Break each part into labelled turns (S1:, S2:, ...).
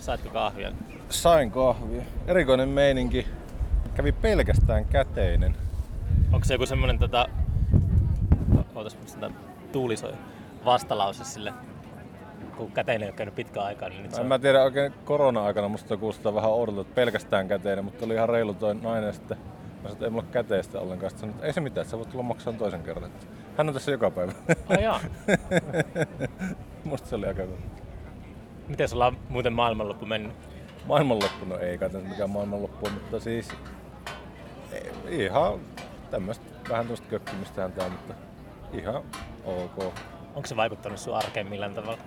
S1: Saitko kahvia?
S2: Sain kahvia. Erikoinen meininki. Kävi pelkästään käteinen.
S1: Onko se joku semmonen tota... Ootas musta Tuuli soi vastalause sille, kun käteinen ei ole käynyt pitkään aikaa, niin nyt se
S2: En
S1: on...
S2: mä tiedä oikein korona-aikana, musta kuulostaa vähän oudolta, että pelkästään käteinen, mutta oli ihan reilu toi nainen sitten. Mä sanoin, että ei mulla ole käteistä ollenkaan. Sitten sanoin, että ei se mitään, että sä voit tulla maksamaan toisen kerran. Hän on tässä joka päivä.
S1: Ai jaa.
S2: musta se oli aika hyvä.
S1: Miten sulla on muuten maailmanloppu mennyt?
S2: Maailmanloppu, no ei nyt mikään maailmanloppu, mutta siis ihan tämmöistä vähän tuosta kökkimistähän tää, mutta ihan ok.
S1: Onko se vaikuttanut sun arkeen millään tavalla?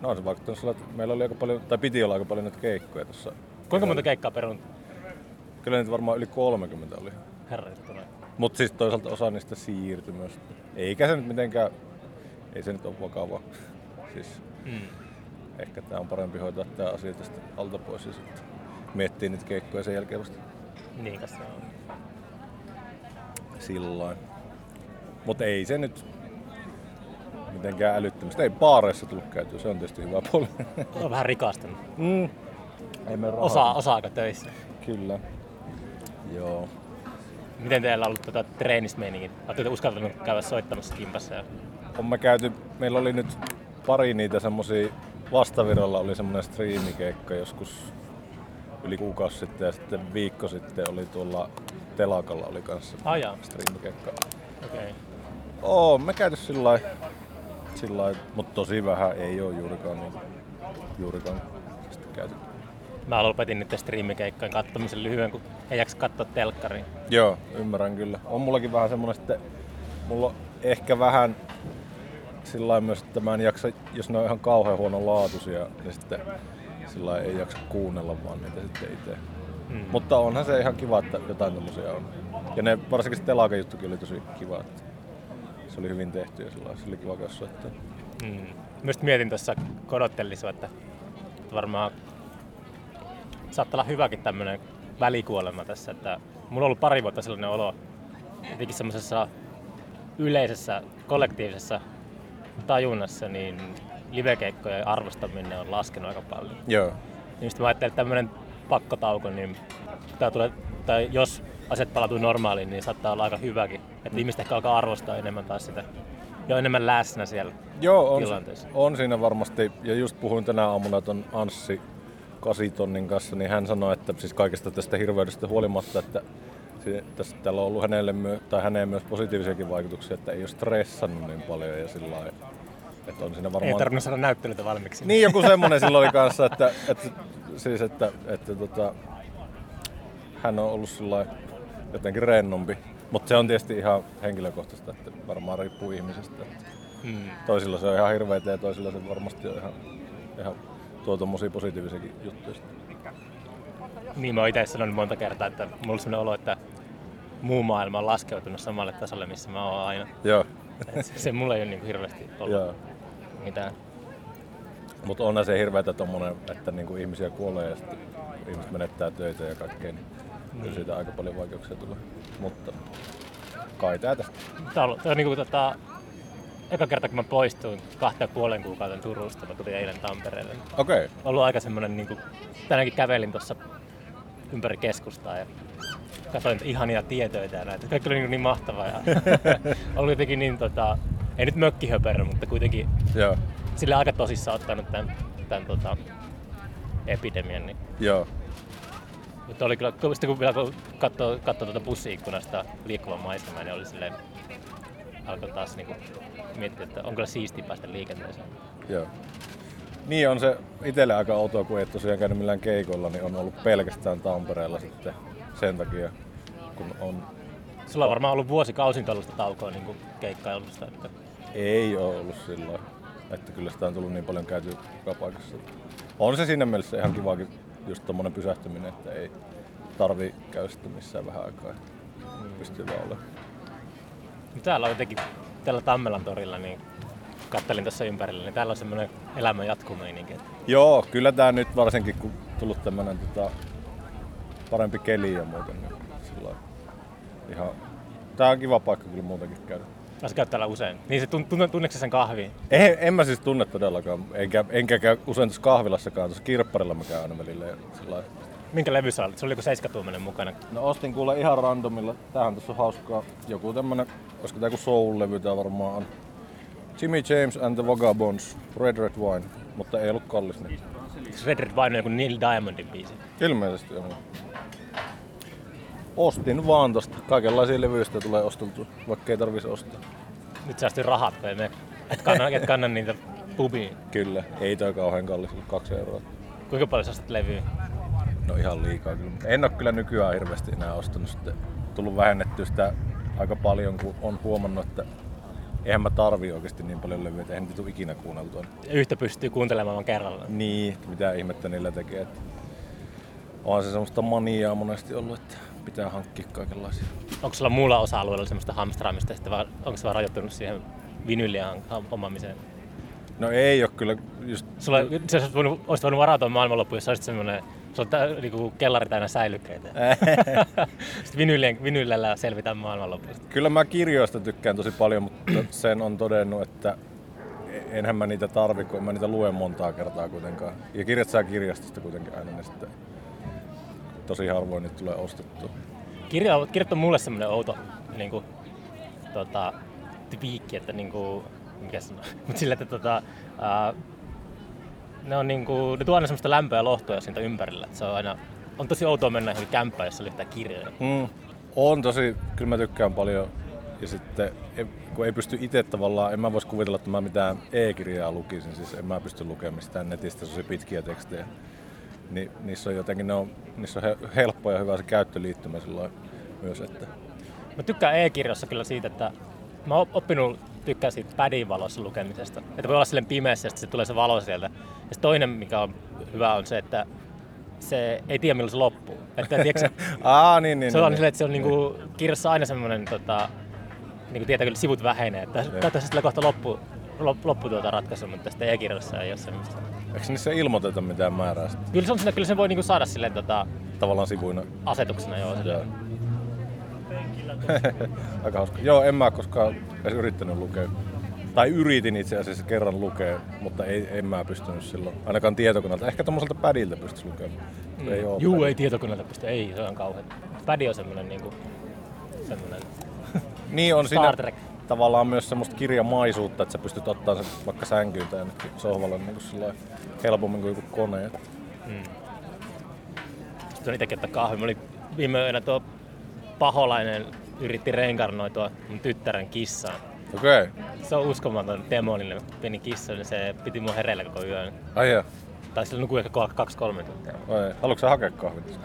S2: No on se vaikuttanut sillä, että meillä oli aika paljon, tai piti olla aika paljon näitä keikkoja tuossa.
S1: Kuinka monta keikkaa perunut?
S2: Kyllä niitä varmaan yli 30 oli.
S1: Herra,
S2: Mutta siis toisaalta osa niistä siirtyi myös. Eikä se nyt mitenkään, ei se nyt ole vakavaa. Siis
S1: mm.
S2: Ehkä tämä on parempi hoitaa tämä asia tästä alta pois ja sitten miettiä niitä keikkoja sen jälkeen vasta
S1: Niin se on.
S2: sillain. Mutta ei se nyt mitenkään älyttömästi. Ei baareissa tullut käytyä, se on tietysti hyvä puoli.
S1: On vähän rikastunut.
S2: Mm. Ei me rahaa.
S1: Osa, osa-aika töissä.
S2: Kyllä. Joo.
S1: Miten teillä on ollut tota treenismeiningit? Oletteko te uskaltanut käydä soittamassa kimpassa?
S2: On me käyty, meillä oli nyt pari niitä semmosia, vastavirralla oli semmoinen striimikeikka joskus yli kuukausi sitten ja sitten viikko sitten oli tuolla telakalla oli kanssa
S1: jaa.
S2: striimikeikka.
S1: Okei. Okay.
S2: Oo, me käyty sillä lailla, mutta tosi vähän ei ole juurikaan, niin, juurikaan sitten käyty.
S1: Mä lopetin nyt striimikeikkojen kattomisen lyhyen, kun ei jaksa katsoa telkkariin.
S2: Joo, ymmärrän kyllä. On mullakin vähän semmoinen sitten, mulla on ehkä vähän sillä myös, että mä en jaksa, jos ne on ihan kauhean huonolaatuisia, niin sitten sillä ei jaksa kuunnella vaan niitä sitten itse.
S1: Mm.
S2: Mutta onhan se ihan kiva, että jotain tämmöisiä on. Ja ne, varsinkin se telakan juttukin oli tosi kiva, että se oli hyvin tehty ja sillä se oli kiva käydä soittaa.
S1: Mm. Myös mietin tuossa, sua, että varmaan saattaa olla hyväkin tämmöinen välikuolema tässä, että mulla on ollut pari vuotta sellainen olo, jotenkin semmoisessa yleisessä, kollektiivisessa tajunnassa, niin livekeikkojen arvostaminen on laskenut aika paljon.
S2: Joo.
S1: Niin mä ajattelin, että tämmöinen pakkotauko, niin tää tulee, tai jos asiat palautuu normaaliin, niin saattaa olla aika hyväkin. Että ihmiset ehkä alkaa arvostaa enemmän taas sitä, jo enemmän läsnä siellä
S2: Joo, on,
S1: tilanteessa.
S2: on siinä varmasti. Ja just puhuin tänä aamuna ton Anssi Kasitonnin kanssa, niin hän sanoi, että siis kaikesta tästä hirveydestä huolimatta, että tässä, täällä on ollut hänelle myö, tai häneen myös positiivisiakin vaikutuksia, että ei ole stressannut niin paljon ja sillä lailla, että on siinä varmaan...
S1: Ei tarvinnut saada näyttelytä valmiiksi.
S2: Niin, joku semmonen silloin oli kanssa, että, että, siis, että, että tota, hän on ollut sillä jotenkin rennompi. Mutta se on tietysti ihan henkilökohtaista, että varmaan riippuu ihmisestä. Että
S1: Mm.
S2: toisilla se on ihan hirveitä ja toisilla se varmasti on ihan, ihan tuo tommosia positiivisiakin juttuja.
S1: Niin mä oon itse sanonut monta kertaa, että mulla on sellainen olo, että muu maailma on laskeutunut samalle tasolle, missä mä oon aina.
S2: Joo,
S1: Et se, se mulla ei ole niin hirveästi ollut
S2: joo.
S1: Mitään.
S2: Mutta onhan se hirveätä tommonen, että niinku ihmisiä kuolee ja sitten ihmiset menettää töitä ja kaikkea, niin kyllä siitä aika paljon vaikeuksia tulee. Mutta kai tää tästä.
S1: Tää on, tää on niinku tota, eka kerta kun mä poistuin kahteen ja puolen kuukauden Turusta, mä tulin eilen Tampereelle.
S2: Okei, okay.
S1: Ollut aika semmonen niinku, tänäänkin kävelin tuossa ympäri keskustaa ja katsoin ihania tietöitä ja näitä. Kaikki oli niin, niin mahtavaa. Ja oli jotenkin niin, tota, ei nyt mökkihöperö, mutta kuitenkin
S2: joo,
S1: sille aika tosissaan ottanut tämän, tämän tota, epidemian. Niin.
S2: joo.
S1: Mutta oli kyllä, kun, kun vielä kun katsoo, katsoo tuota bussiikkunasta liikkuvan maisemaa, niin oli silleen, alkoi taas niinku miettiä, että on kyllä siistiä päästä liikenteeseen.
S2: Joo. Niin on se itselle aika outoa, kun ei tosiaan käynyt millään keikoilla, niin on ollut pelkästään Tampereella sitten sen takia, kun on...
S1: Sulla on varmaan ollut vuosikausin tällaista taukoa niin keikkailusta. Että...
S2: Ei ole ollut sillä että kyllä sitä on tullut niin paljon käyty joka paikassa. On se siinä mielessä ihan kivakin just tommonen pysähtyminen, että ei tarvi käydä sitä missään vähän aikaa. Pystyy vaan olemaan.
S1: Mutta Täällä on jotenkin, täällä Tammelan torilla, niin kattelin tässä ympärillä, niin täällä on semmoinen elämän jatkumeininki.
S2: Joo, kyllä tää nyt varsinkin kun tullut tämmönen tota, parempi keli ja muuten, niin sillä ihan... Tää on kiva paikka kyllä muutenkin käydä.
S1: Mä käyt täällä usein. Niin se tun, tun, tunneeko sen kahviin?
S2: En, en mä siis tunne todellakaan, enkä, enkä käy usein tuossa kahvilassakaan, tuossa kirpparilla mä käyn aina välillä. sillä.
S1: Minkä levy sä olit? Se oli joku 7 mukana.
S2: No ostin kuule ihan randomilla. Tähän tässä on hauskaa. Joku tämmönen, koska tää joku soul-levy tää varmaan on. Jimmy James and the Vagabonds, Red Red Wine, mutta ei ollut kallis. Niin.
S1: Red Red Wine on joku Neil Diamondin biisi.
S2: Ilmeisesti on. Ostin vaan tosta. Kaikenlaisia levyistä tulee osteltua, vaikka ei tarvitsisi ostaa.
S1: Nyt säästyy rahat, ei me. Et kanna, et kanna niitä pubiin.
S2: Kyllä, ei toi kauhean kallis, kaksi euroa.
S1: Kuinka paljon sä ostat levyä?
S2: No ihan liikaa kyllä. En ole kyllä nykyään hirveästi enää ostanut sitten. Tullut vähennettyä sitä aika paljon, kun on huomannut, että eihän mä tarvii oikeasti niin paljon levyjä, että eihän niitä tule ikinä kuunneltua.
S1: Yhtä pystyy kuuntelemaan kerralla.
S2: Niin, mitä ihmettä niillä tekee. Että onhan se semmoista maniaa monesti ollut, että pitää hankkia kaikenlaisia.
S1: Onko sulla muulla osa-alueella semmoista hamstraamista, sitten vai onko se vaan rajoittunut siihen vinylien omaamiseen?
S2: No ei ole kyllä just...
S1: Sulla, sä olisit voinut, olisit voinut varautua maailmanloppuun, jos olisit semmoinen se on tää, niinku kellari täynnä säilykkeitä. Sitten vinylien, vinylillä selvitään maailmanlopusta.
S2: Kyllä mä kirjoista tykkään tosi paljon, mutta sen on todennut, että enhän mä niitä tarvi, kun en mä niitä luen montaa kertaa kuitenkaan. Ja kirjat saa kirjastosta kuitenkin aina, niin sitten tosi harvoin niitä tulee ostettua.
S1: Kirja, kirjat on mulle semmoinen outo niin kuin, tota, twiikki, että niin kuin, mikä sanoo, mutta sillä, että tota, ää, ne, on niin kuin, ne tuo aina semmoista lämpöä ja lohtoa siitä ympärillä. Että se on aina, on tosi outoa mennä johonkin kämppään, jossa lyhtää kirjoja.
S2: Mm. On tosi, kyllä mä tykkään paljon. Ja sitten kun ei pysty itse tavallaan, en mä vois kuvitella, että mä mitään e-kirjaa lukisin, siis en mä pysty lukemaan mistään netistä sellaisia pitkiä tekstejä. Niin niissä on jotenkin, ne on, niissä on helppo ja hyvä se käyttöliittymä silloin myös. Että...
S1: Mä tykkään e-kirjassa kyllä siitä, että mä oon oppinut tykkää siitä pädin valossa lukemisesta. Että voi olla silleen pimeässä ja se tulee se valo sieltä. Ja toinen, mikä on hyvä, on se, että se ei tiedä milloin se loppuu. Että, tiedätkö,
S2: Aa, niin, niin,
S1: se on
S2: niin,
S1: silleen, että se on niinku, kirjassa aina semmoinen, tota, niinku tietää kyllä sivut vähenee, että katsotaan sillä kohta loppu, loppu tuota ratkaisu, mutta sitten e-kirjassa ei ole semmoista.
S2: Eikö niissä ilmoiteta mitään määrää sitten?
S1: Kyllä se on siinä, kyllä sen voi niinku saada silleen tota,
S2: Tavallaan sivuina.
S1: asetuksena joo. Silleen.
S2: Aika hauska. Joo, en mä koskaan edes yrittänyt lukea. Tai yritin itse asiassa kerran lukea, mutta ei, en mä pystynyt silloin. Ainakaan tietokoneelta. Ehkä tommoselta pädiltä pystyisi lukemaan.
S1: Mm. Ei oo Juu, ei tietokoneelta pysty. Ei, se on kauhean. Pädi on semmonen niinku, semmonen
S2: niin on
S1: Star Trek.
S2: Tavallaan myös semmoista kirjamaisuutta, että sä pystyt ottaa sen vaikka sänkyyn tai sohvalle niin kuin helpommin kuin joku kone. Mm.
S1: Sitten on itsekin ottaa kahvi. Mä olin viime yönä tuo paholainen yritti reinkarnoitua mun tyttären kissaan.
S2: Okei. Okay.
S1: Se on uskomaton demoninen pieni kissa, niin se piti mun hereillä koko yön.
S2: Ai jaa.
S1: Tai sillä nukui ehkä kaksi-kolme tuntia.
S2: Ai, haluatko hakea kahvit?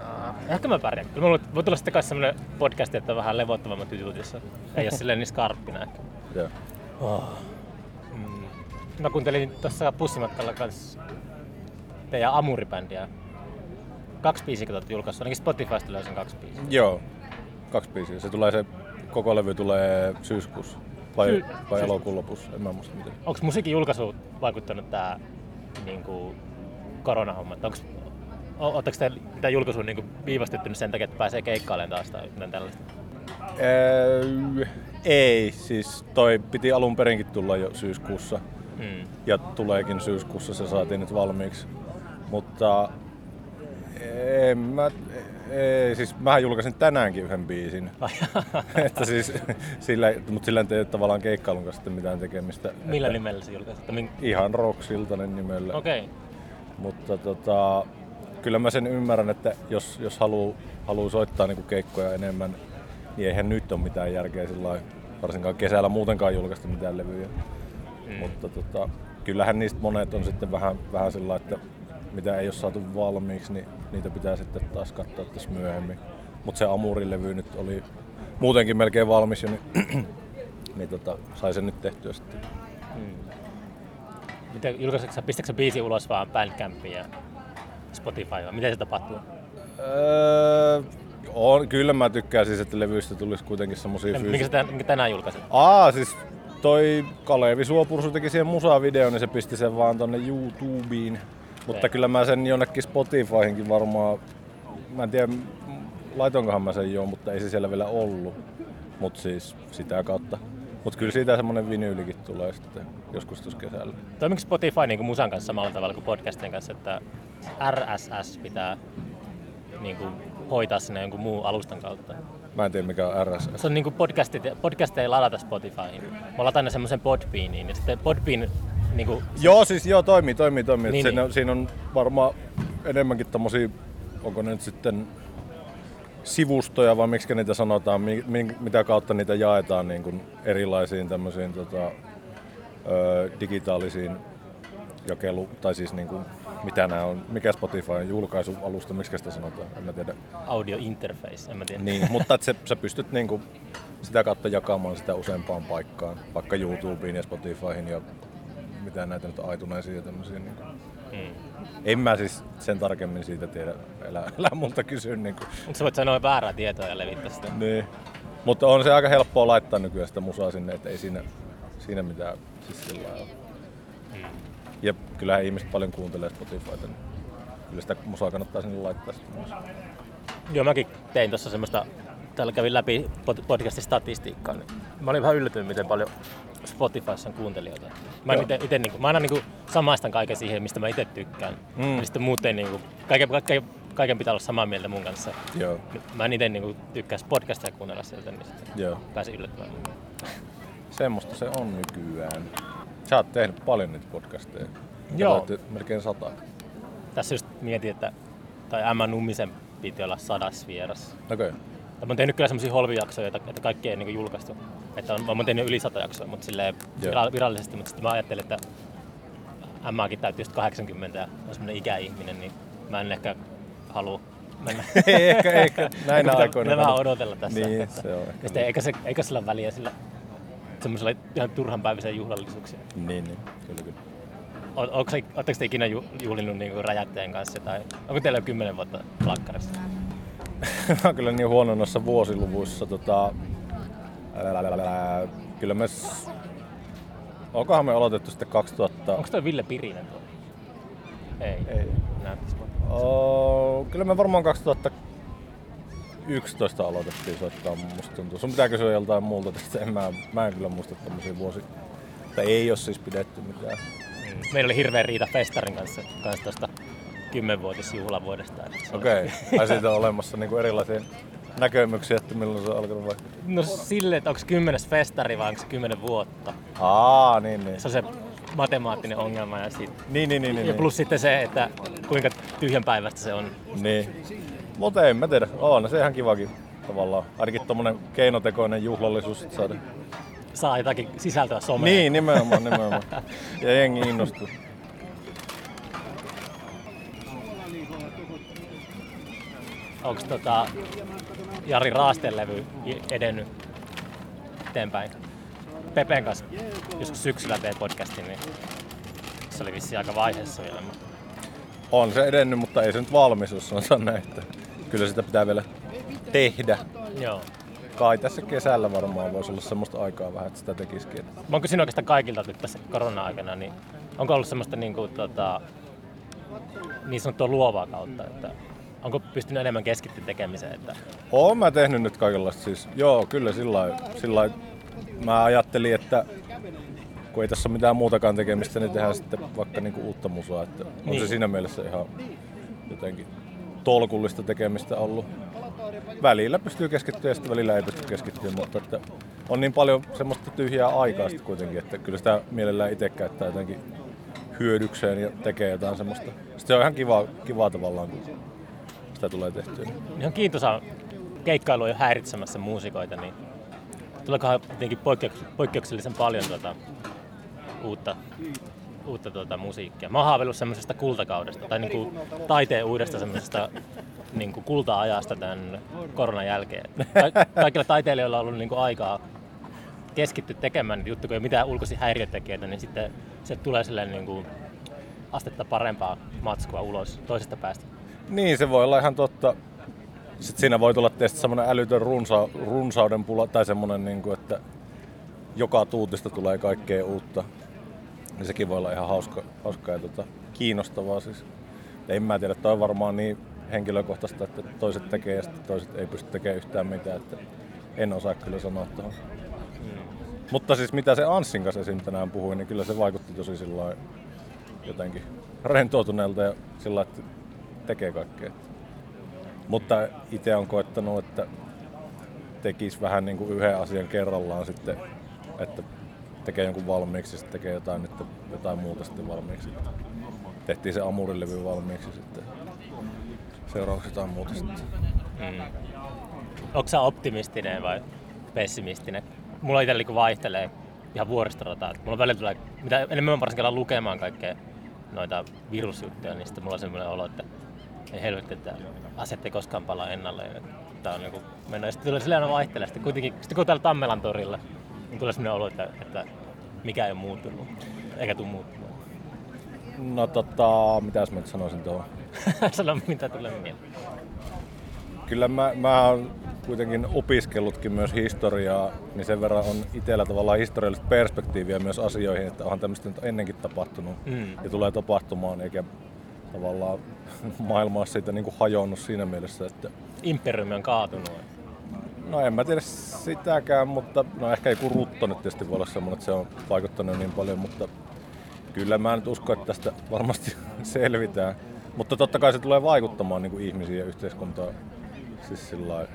S1: Ehkä mä pärjään. Kyllä mulla voi tulla sitten kai semmonen podcast, että on vähän levottavammat jutut, jossa ei ole silleen niin skarppina ehkä.
S2: Joo. Oh.
S1: Mm. Mä kuuntelin tuossa bussimatkalla kanssa teidän Amuribändiä. Kaksi biisiä, kun julkaissut. Ainakin Spotifysta tulee sen kaksi biisiä.
S2: Joo, kaksi biisiä. Se tulee se koko levy tulee syyskuussa. Vai, Sy- vai elokuun lopussa, en mä muista miten.
S1: Onko musiikin julkaisu vaikuttanut tää niinku, koronahomma? Onko Oletteko te mitä julkaisu niin viivästytty sen takia, että pääsee keikkailemaan taas tai jotain tällaista?
S2: Öö, ei, siis toi piti alun perinkin tulla jo syyskuussa. Hmm. Ja tuleekin syyskuussa, se saatiin nyt valmiiksi. Mutta en mä, ei, siis mähän julkaisin tänäänkin yhden biisin. että siis, sillä, mutta sillä ei ole tavallaan keikkailun kanssa mitään tekemistä.
S1: Millä
S2: että
S1: nimellä se julkaisit? Min...
S2: Ihan Rock Siltanen nimellä.
S1: Okei. Okay.
S2: Mutta tota, kyllä mä sen ymmärrän, että jos, jos haluaa haluu soittaa niinku keikkoja enemmän, niin eihän nyt ole mitään järkeä sillä varsinkaan kesällä muutenkaan julkaista mitään levyjä. Mm. Mutta tota, kyllähän niistä monet on sitten vähän, vähän sillä että mitä ei ole saatu valmiiksi, niin niitä pitää sitten taas katsoa tässä myöhemmin. Mutta se Amurin-levy nyt oli muutenkin melkein valmis jo, niin, niin tota, sai sen nyt tehtyä sitten. Hmm.
S1: Miten julkaisitko pistätkö biisi ulos vaan Bandcampiin ja Spotify vai miten se tapahtuu?
S2: Öö, on, kyllä mä tykkään siis, että levyistä tulisi kuitenkin semmosia
S1: fyysisiä. Minkä, tän, minkä tänään julkaisit?
S2: Aa, siis toi Kalevi Suopursu teki siihen musavideon, niin se pisti sen vaan tonne YouTubeen. Mutta kyllä mä sen jonnekin Spotifyhinkin varmaan, mä en tiedä laitoinkohan mä sen jo, mutta ei se siellä vielä ollut. Mutta siis sitä kautta Mutta kyllä siitä semmoinen vinyylikin tulee sitten joskus tuossa kesällä.
S1: Toimiko Spotify niin kuin musan kanssa samalla tavalla kuin podcastien kanssa, että RSS pitää niin kuin, hoitaa sinne jonkun muun alustan kautta?
S2: Mä en tiedä mikä on RSS.
S1: Se on niin kuin podcastit, podcasteja ei ladata Spotifyhin. Mä latan ne semmoisen Podbeaniin ja sitten Podbean niin kuin,
S2: Joo, siis joo, toimii, toimii, toimii.
S1: Niin,
S2: Niin, siinä,
S1: niin.
S2: siinä on varmaan enemmänkin tommosia, onko ne nyt sitten sivustoja vai miksi niitä sanotaan, mi, mi, mitä kautta niitä jaetaan niin kuin erilaisiin tämmöisiin tota, ö, digitaalisiin jakelu, tai siis niin kuin, mitä nämä on, mikä Spotify on julkaisualusta, miksi sitä sanotaan, en mä tiedä.
S1: audio interface, en mä tiedä.
S2: Niin, mutta et se, sä pystyt niin kuin sitä kautta jakamaan sitä useampaan paikkaan, vaikka YouTubeen ja Spotifyhin ja mitä näitä nyt on, iTunesiin ja tämmöisiä. Niin kuin.
S1: Mm.
S2: En mä siis sen tarkemmin siitä tiedä, älä, älä multa kysy. Niin, kuin.
S1: Mutta sä voit sanoa väärää tietoa ja levittää sitä.
S2: niin. Mutta on se aika helppoa laittaa nykyään sitä musaa sinne, että ei siinä, siinä mitään siis sillä ole.
S1: Mm.
S2: Ja kyllähän ihmiset paljon kuuntelee Spotifyta, niin kyllä sitä musaa kannattaa sinne laittaa sitten myös.
S1: Joo, mäkin tein tuossa semmoista, täällä kävin läpi pod- podcastin statistiikkaa, niin mä olin vähän yllätynyt, miten paljon Spotifyssa on kuuntelijoita. Mä, en ite, ite, niinku, mä aina niinku samaistan kaiken siihen, mistä mä itse tykkään.
S2: Mm.
S1: Ja sitten muut ei niinku, kaiken, kaiken, kaiken pitää olla samaa mieltä mun kanssa.
S2: Joo,
S1: Mä en itse niinku tykkää podcastia kuunnella sieltä, niin sitten
S2: joo.
S1: pääsin yllättämään.
S2: Semmoista se on nykyään. Sä oot tehnyt paljon niitä podcasteja.
S1: Joo.
S2: Melkein sata.
S1: Tässä just mietin, että tai Emma Nummisen piti olla sadas vieras.
S2: Okei.
S1: Ja mä oon tehnyt kyllä semmosia holvijaksoja, että, että kaikki ei niinku julkaistu. Että on, mä oon tehnyt yli sata jaksoa, mutta silleen
S2: Joo.
S1: virallisesti. Mutta sitten mä ajattelin, että Emmaakin täytyy just 80 ja on semmonen ikäihminen, niin mä en ehkä halua mennä.
S2: Ei, ehkä, ehkä näinä
S1: Pitää-
S2: aikoina.
S1: pitää vähän odotella tässä.
S2: Niin,
S1: että-
S2: se on ehkä.
S1: sitten eikä, se, eikä sillä ole väliä sillä semmoisella ihan turhanpäiväisiä juhlallisuuksia.
S2: Niin, niin. Kyllä, kyllä.
S1: O- Onko se, ootteko te ikinä ju, juhlinut niinku räjäyttäjän kanssa tai onko teillä jo 10 vuotta plakkarissa?
S2: Mä kyllä niin huono noissa vuosiluvuissa. Tota, kyllä me... Onkohan me aloitettu sitten 2000...
S1: Onko toi Ville Pirinen tuo? Ei.
S2: Ei.
S1: Näyttäis.
S2: Oh, kyllä me varmaan 2011 aloitettiin soittaa, musta tuntuu. Sun pitää kysyä joltain muulta tästä, en mä, mä en kyllä muista tämmöisiä vuosi... Tai ei ole siis pidetty mitään.
S1: Mm. Meillä oli hirveä riita Festarin kanssa, kanssa tuosta 10-vuotisjuhlavuodesta. että se oli-
S2: Okei, okay. ai siitä on olemassa niinku erilaisia näkemyksiä, että milloin se on alkanut vai?
S1: No silleen, että onko 10 festari vai onko se 10 vuotta?
S2: Aa, niin niin.
S1: Se on se matemaattinen ongelma ja, sit,
S2: Niin, niin, niin. niin,
S1: ja plus sitten se, että kuinka tyhjän päivästä se on.
S2: Niin. Mutta en mä tiedä, on se ihan kivakin tavallaan. Ainakin tommonen keinotekoinen juhlallisuus saada.
S1: Saa jotakin sisältöä someen.
S2: Niin, nimenomaan, nimenomaan. Ja jengi innostuu.
S1: Onko tota Jari Raasteen levy edennyt eteenpäin? Pepen kanssa joskus syksyllä tein podcastin, niin se oli vissiin aika vaiheessa vielä. mutta-
S2: On se edennyt, mutta ei se nyt valmis, jos sanotaan näin. Että kyllä sitä pitää vielä tehdä.
S1: Joo.
S2: Kai tässä kesällä varmaan voisi olla semmoista aikaa vähän, että sitä tekisikin.
S1: Mä oon kysynyt oikeastaan kaikilta nyt tässä korona-aikana, niin onko ollut semmoista niin, kuin, tota, niin sanottua luovaa kautta, että onko pystynyt enemmän keskittyä tekemiseen, että
S2: Oon mä tehnyt nyt kaikenlaista siis. Joo, kyllä sillä lailla- sillä. Mä ajattelin, että kun ei tässä ole mitään muutakaan tekemistä, niin tehdään sitten vaikka niinku uutta musaa. Että on
S1: Niin.
S2: se siinä mielessä ihan jotenkin tolkullista tekemistä ollut. Välillä pystyy keskittyä ja sitten välillä ei pysty keskittyä, mutta että on niin paljon semmoista tyhjää aikaa sitten kuitenkin, että kyllä sitä mielellään itse käyttää jotenkin hyödykseen ja tekee jotain semmoista. Sitten se on ihan kiva, kiva tavallaan, kun sitä tulee tehtyä.
S1: ihan kiintoisa keikkailu on jo häiritsemässä muusikoita, niin tuleekohan jotenkin poikkeuks- poikkeuksellisen paljon tuota, uutta, uutta tuota, musiikkia. Mä oon semmoisesta kultakaudesta tai niinku taiteen uudesta semmoisesta niinku kulta-ajasta tämän koronan jälkeen. Ka- kaikilla taiteilijoilla on ollut niinku aikaa keskittyä tekemään niitä juttuja, kun ei mitään ulkoisia häiriötekijöitä, niin sitten se tulee silleen niinku astetta parempaa matskua ulos toisesta päästä.
S2: Niin, se voi olla ihan totta. Sitten siinä voi tulla tietysti semmoinen älytön runsa, runsauden pula tai semmoinen, niin kuin, että joka tuutista tulee kaikkea uutta. Niin sekin voi olla ihan hauska, hauska ja tota, kiinnostavaa siis. En mä tiedä, toi on varmaan niin henkilökohtaista, että toiset tekee ja sitten toiset ei pysty tekemään yhtään mitään. Että en osaa kyllä sanoa tuohon. Mutta siis mitä se Anssin kanssa esim. tänään puhui, niin kyllä se vaikutti tosi jotenkin rentoutuneelta ja sillä että tekee kaikkea. Mutta itse on koettanut, että tekisi vähän niin kuin yhden asian kerrallaan sitten, että tekee jonkun valmiiksi sitten tekee jotain, nyt, jotain muuta sitten valmiiksi. Tehtiin se Amurilevy valmiiksi sitten. Seuraavaksi jotain muuta sitten.
S1: Mm. Onko sä optimistinen vai pessimistinen? Mulla itsellä niin vaihtelee ihan vuoristorataa. Mulla välillä tulee, mitä enemmän mä varsinkin lukemaan kaikkea noita virusjuttuja, niin sitten mulla on semmoinen olo, että ei helvetti, että asiat ei koskaan palaa ennalleen. Tää on niinku mennä. Sitten tulee silleen vaihtelee. Sitten kuitenkin, sitten kun täällä Tammelan torilla, niin tulee semmoinen olo, että, että mikä ei ole muuttunut. Eikä tule muuttumaan.
S2: No tota, mitäs mä nyt sanoisin tuohon?
S1: Sano mitä tulee mieleen.
S2: Kyllä mä, mä oon kuitenkin opiskellutkin myös historiaa, niin sen verran on itsellä tavallaan historiallista perspektiiviä myös asioihin, että onhan tämmöistä nyt ennenkin tapahtunut mm. ja tulee tapahtumaan, eikä tavallaan maailma ole siitä niin kuin hajonnut siinä mielessä, että...
S1: Imperiumi on kaatunut.
S2: No en mä tiedä sitäkään, mutta no ehkä joku rutto nyt tietysti voi olla semmoinen, että se on vaikuttanut niin paljon, mutta kyllä mä nyt usko, että tästä varmasti selvitään. Mutta totta kai se tulee vaikuttamaan niin kuin ihmisiin ja yhteiskuntaan. Siis sillä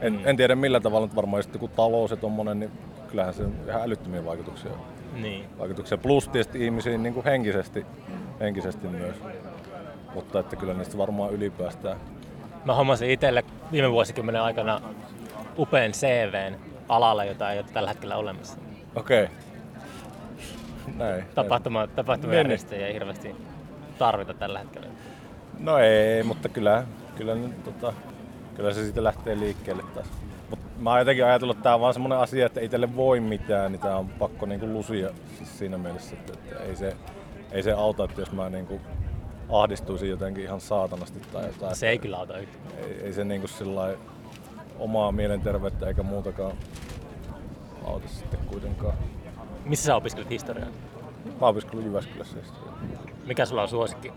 S2: en, mm. en, tiedä millä tavalla, mutta varmaan sitten kun talous ja tommonen, niin kyllähän se on ihan älyttömiä vaikutuksia.
S1: Niin.
S2: vaikutuksia. Plus tietysti ihmisiin niin kuin henkisesti, henkisesti myös. Mutta että kyllä niistä varmaan ylipäästään.
S1: Mä hommasin itselle viime vuosikymmenen aikana upean CVn alalla, jota ei ole tällä hetkellä olemassa.
S2: Okei. Okay. Näin.
S1: Tapahtuma, tapahtumajärjestäjiä ei hirveästi tarvita tällä hetkellä.
S2: No ei, mutta kyllä, kyllä, nyt, tota, kyllä se siitä lähtee liikkeelle taas. Mut mä oon jotenkin ajatellut, että tämä on vaan semmoinen asia, että itselle voi mitään, niin tämä on pakko niinku lusia siis siinä mielessä, että, että ei, se, ei se auta, että jos mä niinku ahdistuisin jotenkin ihan saatanasti tai jotain.
S1: Se ei kyllä auta yhtään.
S2: Ei, ei se niinku sillä omaa mielenterveyttä eikä muutakaan auta sitten kuitenkaan.
S1: Missä sä opiskelit historiaa?
S2: Mä opiskelin Jyväskylässä historiaa.
S1: Mikä sulla on suosikki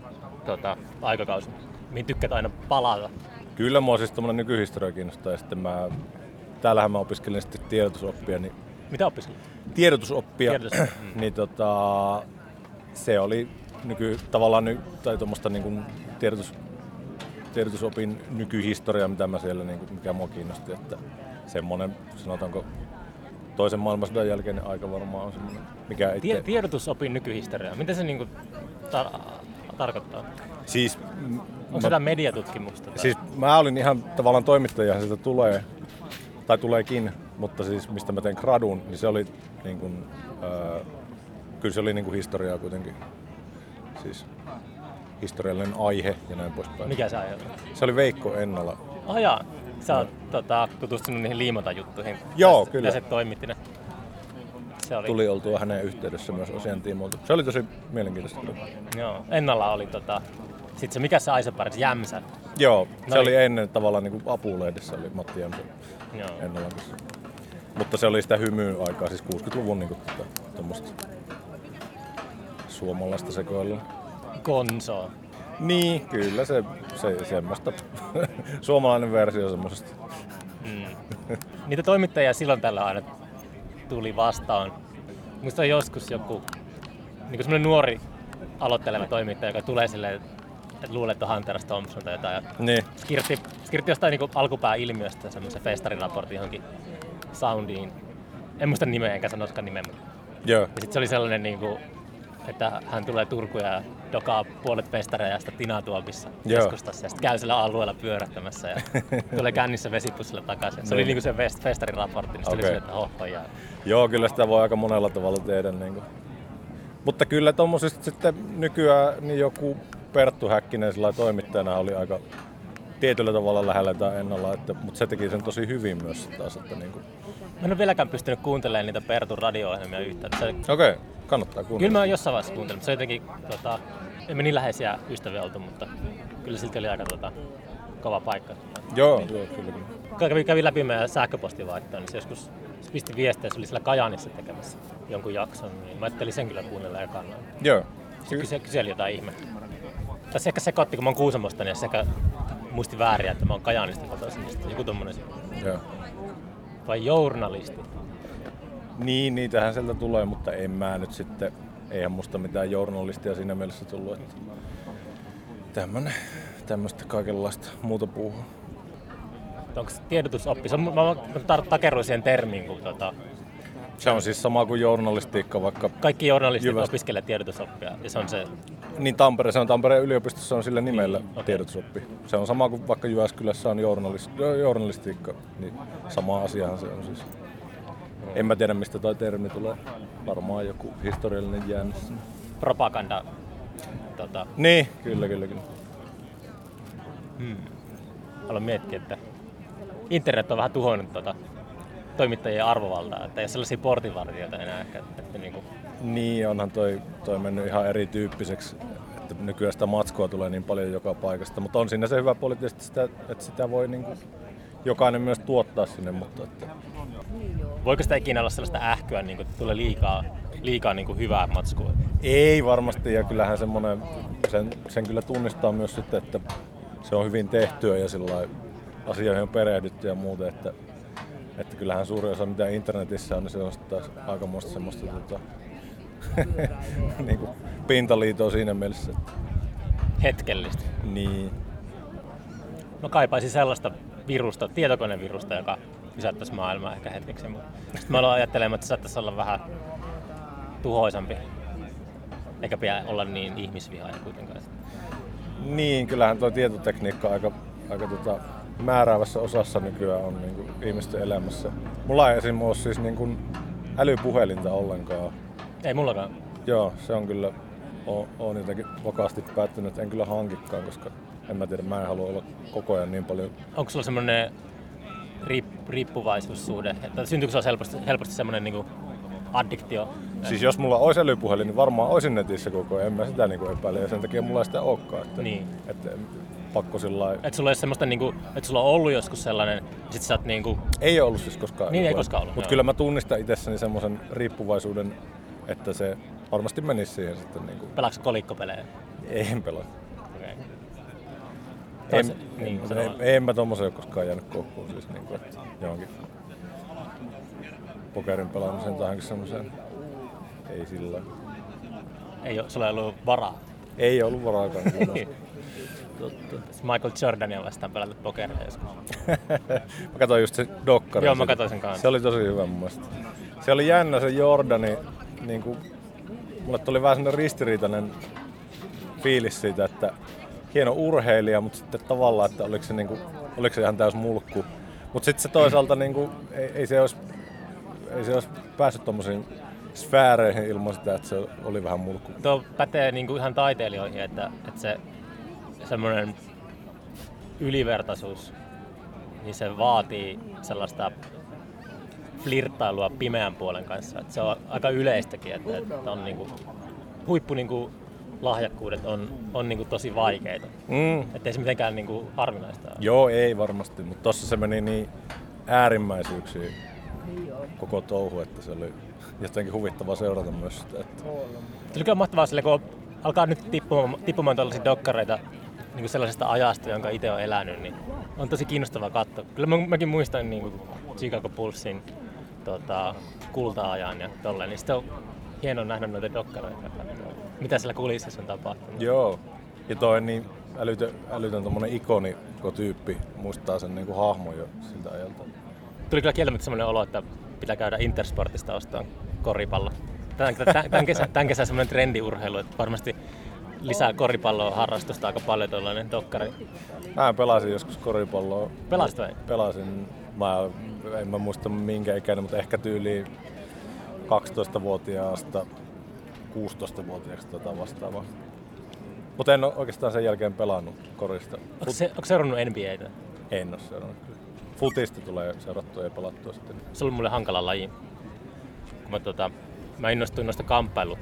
S1: tuota, aikakausi? Mihin tykkäät aina palata?
S2: Kyllä mua siis tommonen nykyhistoria kiinnostaa ja sitten mä, täällähän mä opiskelin sitten tiedotusoppia. Niin
S1: Mitä opiskelit?
S2: Tiedotusoppia.
S1: Tiedotus,
S2: niin tota, se oli nyky, tavallaan ny, tai tuommoista niin kuin tiedotus, tiedotusopin nykyhistoria, mitä mä siellä, niin kuin, mikä mua kiinnosti. Että semmoinen, sanotaanko, toisen maailmansodan jälkeinen aika varmaan on semmoinen, mikä itse...
S1: Tie, tiedotusopin nykyhistoria. Mitä se niin kuin tar- tarkoittaa?
S2: Siis,
S1: Onko se mediatutkimusta? Tai?
S2: Siis mä olin ihan tavallaan toimittaja, sitä tulee, tai tuleekin, mutta siis mistä mä tein gradun, niin se oli niin kuin, äh, kyllä se oli niin kuin historiaa kuitenkin. Siis historiallinen aihe ja näin poispäin.
S1: Mikä se aihe oli?
S2: Se oli Veikko Ennala.
S1: Oh jaa, sä oot no. tota, tutustunut niihin liimota-juttuihin.
S2: Joo, kyllä.
S1: Ja se toimitti ne.
S2: Se oli... Tuli oltua hänen yhteydessä myös asian tiimoilta. Se oli tosi mielenkiintoista.
S1: Joo, Ennalla oli tota, sitten se, mikä se Aiseparis, Jämsä?
S2: Joo, se no oli niin. ennen tavallaan niin kuin apulehdessä oli Matti Jämsä Joo. Ennalan Mutta se oli sitä hymyyn aikaa, siis 60-luvun niin kuin, tuommoista suomalaista sekoilua.
S1: Konso.
S2: Niin, kyllä se, se semmoista. Suomalainen versio semmoisesta.
S1: Mm. Niitä toimittajia silloin tällä aina tuli vastaan. Muista on joskus joku niin semmoinen nuori aloitteleva toimittaja, joka tulee silleen, että luulee, että on Hunter Thompson tai jotain.
S2: Niin.
S1: Skirtti, skirtti jostain niin alkupää ilmiöstä semmoisen festariraportin johonkin soundiin. En muista nimeä enkä sanoiskaan nimeä.
S2: Joo. Ja
S1: sitten se oli sellainen niin kuin, että hän tulee Turkuun ja dokaa puolet festareja Tinatuopissa keskustassa ja sitten käy sillä alueella pyörähtämässä ja tulee kännissä vesipussilla takaisin. Se oli niin kuin se fest, festarin raportti, niin okay. oli se, että hoho ja...
S2: Joo, kyllä sitä voi aika monella tavalla tehdä. Niin kuin. Mutta kyllä tuommoisesta sitten nykyään niin joku Perttu Häkkinen sillä toimittajana oli aika tietyllä tavalla lähellä tai ennalla, että, mutta se teki sen tosi hyvin myös taas. Että niin kuin...
S1: Mä en ole vieläkään pystynyt kuuntelemaan niitä Pertun radio-ohjelmia yhtään.
S2: Se... Okei, okay, kannattaa kuunnella.
S1: Kyllä mä oon jossain vaiheessa kuuntellut, se jotenkin, tota, emme niin läheisiä ystäviä oltu, mutta kyllä silti oli aika tota, kova paikka.
S2: Joo, niin. joo kyllä.
S1: Kävin, kävin läpi meidän sähköpostivaihtoa, niin se joskus se pisti viestejä, se oli siellä Kajanissa tekemässä jonkun jakson, niin mä ajattelin sen kyllä kuunnella ja kannalla.
S2: Joo.
S1: Se kyseli, kyseli jotain ihmettä. Tässä ehkä sekoitti, kun mä oon Kuusamosta, niin sekä muisti väärin, että mä oon Kajaanista kotoisin, niin joku tommonen
S2: Joo.
S1: Vai journalisti?
S2: Niin, niitähän sieltä tulee, mutta en mä nyt sitten, eihän musta mitään journalistia siinä mielessä tullut, että tämmönen, tämmöistä kaikenlaista muuta puuhaa.
S1: Onko tiedotusoppi? Se on, mä, mä takerruin siihen termiin, kun tota,
S2: Se on siis sama kuin journalistiikka, vaikka
S1: kaikki journalistit
S2: Jyväs-
S1: opiskelee tiedotusoppia. Ja se on se,
S2: niin Tampere, se on Tampereen yliopistossa on sillä nimellä
S1: Niin, okei.
S2: tiedotusoppi. Se on sama kuin vaikka Jyväskylässä on journalist, journalistiikka, niin sama asiahan se on siis. En mä tiedä mistä toi termi tulee. Varmaan joku historiallinen jäännös.
S1: propaganda. Tota,
S2: Niin, kyllä, kyllä, kyllä.
S1: aloin miettiä, että internet on vähän tuhonnut tota, toimittajien arvovaltaa. Että ei ole sellaisia portinvartijoita enää ehkä. Että niinku,
S2: Niin, onhan toi, toi mennyt ihan erityyppiseksi, että nykyään sitä matskua tulee niin paljon joka paikasta, mutta on siinä se hyvä puoli tietysti sitä, että sitä voi niin kuin jokainen myös tuottaa sinne, mutta että
S1: voiko sitä ikinä olla sellaista ähkyä, niin että tulee liikaa, liikaa niin kuin hyvää matskua?
S2: ei varmasti ja kyllähän semmoinen, sen, sen kyllä tunnistaa myös sitten, että se on hyvin tehtyä ja sillä asioihin on perehdytty ja muuta, että, että kyllähän suuri osa mitä internetissä on, niin se on taas aikamoista semmoista tota, niin kuin pintaliitoa siinä mielessä, että
S1: Hetkellistä.
S2: niin,
S1: Mä kaipaisin sellaista virusta, tietokonevirusta, joka pysäyttäisi maailmaa ehkä hetkeksi. Mutta sitten mä aloin ajattelemaan, että se saattaisi olla vähän tuhoisampi. Eikä pidä olla niin ihmisvihaaja kuitenkaan.
S2: Niin, kyllähän tuo tietotekniikka aika, aika tota, määräävässä osassa nykyään on niin kuin, ihmisten elämässä. Mulla ei esim. ole siis niin kuin, älypuhelinta ollenkaan.
S1: Ei mullakaan.
S2: Joo, se on kyllä, on jotenkin vakaasti päättynyt, että en kyllä hankikaan, koska en mä tiedä, mä en halua olla koko ajan niin paljon.
S1: Onko sulla semmoinen riip- riippuvaisuussuhde? Että syntyykö sulla helposti, helposti semmoinen niin addiktio?
S2: Siis jos mulla olisi älypuhelin, niin varmaan olisin netissä koko ajan, en mä sitä niin kuin epäile, ja sen takia mulla ei sitä olekaan. Että,
S1: Niin.
S2: että pakko sillä lailla-
S1: Että sulla, ei semmoista, niin kuin, että sulla on ollut joskus sellainen, sit sä oot niin kuin,
S2: Ei ollut siis koskaan.
S1: Niin, ei koskaan ollut,
S2: Mutta kyllä mä tunnistan itsessäni semmoisen riippuvaisuuden, että se varmasti menisi siihen sitten niin kuin,
S1: pelaatko kolikkopelejä?
S2: en pelaa.
S1: Okay.
S2: En,
S1: niin,
S2: en, en, en, mä tommosen ole koskaan jäänyt koukkuun siis niin kuin, että johonkin pokerin pelaamiseen tai johonkin semmoiseen. Ei sillä.
S1: Ei ole, sulla ei ollut varaa.
S2: Ei ollut varaakaan. kyllä.
S1: Michael Jordania vastaan pelata pokeria joskus.
S2: mä katsoin just se dokkari.
S1: Joo, mä katsoin sen kanssa.
S2: Se oli tosi hyvä mun mielestä. Se oli jännä se Jordani, niin kuin, mulle tuli vähän sellainen ristiriitainen fiilis siitä, että hieno urheilija, mutta sitten tavallaan, että oliko se, niin kuin, oliko se ihan täys mulkku. Mutta sitten se toisaalta, niin kuin, ei, ei, se olisi, ei se olisi päässyt tommosiin sfääreihin ilman sitä, että se oli vähän mulkku.
S1: Tuo pätee niin kuin ihan taiteilijoihin, että, että se semmoinen ylivertaisuus, niin se vaatii sellaista flirttailua pimeän puolen kanssa. Että se on aika yleistäkin, että, että on niin kuin, huippu niin kuin, lahjakkuudet on, on niin kuin tosi vaikeita.
S2: Mm.
S1: Että ei se mitenkään niin kuin, harvinaista ole.
S2: Joo, ei varmasti, mutta tossa se meni niin äärimmäisyyksiin koko touhu, että se oli jotenkin huvittavaa seurata myös sitä. Että...
S1: Se oli kyllä mahtavaa sille, kun alkaa nyt tippumaan, tippumaan tällaisia dokkareita niin kuin sellaisesta ajasta, jonka itse on elänyt, niin on tosi kiinnostavaa katsoa. Kyllä mä, mäkin muistan niin kuin Chicago Bullsin tota, kulta-ajan ja tolleen, niin sitten on hienoa nähdä noita dokkareita. Mitä siellä kulississa on tapahtunut.
S2: Joo, ja toi niin älytön, älytön tommonen ikoni, kun tyyppi muistaa sen niinku hahmon jo siltä ajalta.
S1: Tuli kyllä kieltämättä sellainen olo, että pitää käydä Intersportista ostaa koripallo. Tämän, tämän, tämän, kesän, tämän kesän semmoinen trendiurheilu, että varmasti lisää koripalloa harrastusta aika paljon tuollainen dokkari.
S2: Mä pelasin joskus koripalloa.
S1: Pelasit vai?
S2: Pelasin, mä en mä muista minkä ikäinen, mutta ehkä tyyliin 12-vuotiaasta 16-vuotiaaksi tota vastaavaa. Mutta en ole oikeastaan sen jälkeen pelannut korista.
S1: Onko, se, onko seurannut NBAtä?
S2: En ole seurannut kyllä. Futista tulee seurattua ja pelattua sitten.
S1: Se oli mulle hankala laji. Kun mä, tota, mä innostuin noista kamppailu,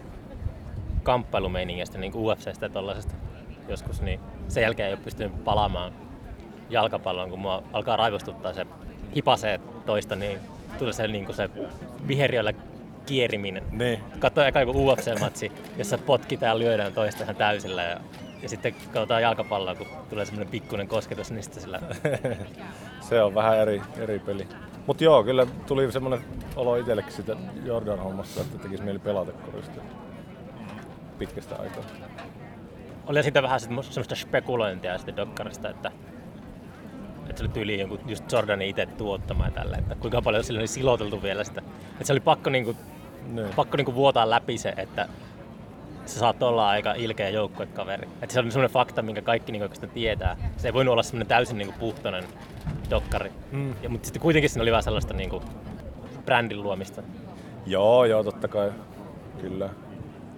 S1: kamppailumeiningistä, niin UFCstä ja tollasesta joskus, niin sen jälkeen ei ole pystynyt palaamaan jalkapalloon, kun mua alkaa raivostuttaa se hipasee toista, niin tulee se, niin se viheriöllä kieriminen.
S2: Niin.
S1: Katsoin eka joku UFC-matsi, jossa potkitaan lyödään toista ihan täysillä ja, ja sitten katsotaan jalkapalloa, kun tulee semmoinen pikkuinen kosketus, niin sitten sillä
S2: Se on vähän eri, eri peli. Mutta joo, kyllä tuli semmoinen olo itsellekin sitä Jordan hommasta, että tekisi mieli pelata korista pitkästä aikaa.
S1: Oli siitä vähän semmoista spekulointia sitten Dokkarista, että, että se oli tyyli jonkun just Jordanin itse tuottama ja tälle, että kuinka paljon sillä oli siloteltu vielä sitä. Että se oli pakko, niinku,
S2: Niin.
S1: pakko niinku vuotaa läpi se, että se saattoi olla aika ilkeä joukkuekaveri. Että se on semmoinen fakta, minkä kaikki niinku oikeastaan tietää. Se ei voinut olla semmoinen täysin niinku puhtoinen dokkari.
S2: Mm.
S1: Ja, mutta sitten kuitenkin siinä oli vähän sellaista niinku brändin luomista.
S2: Joo, joo, totta kai. Kyllä.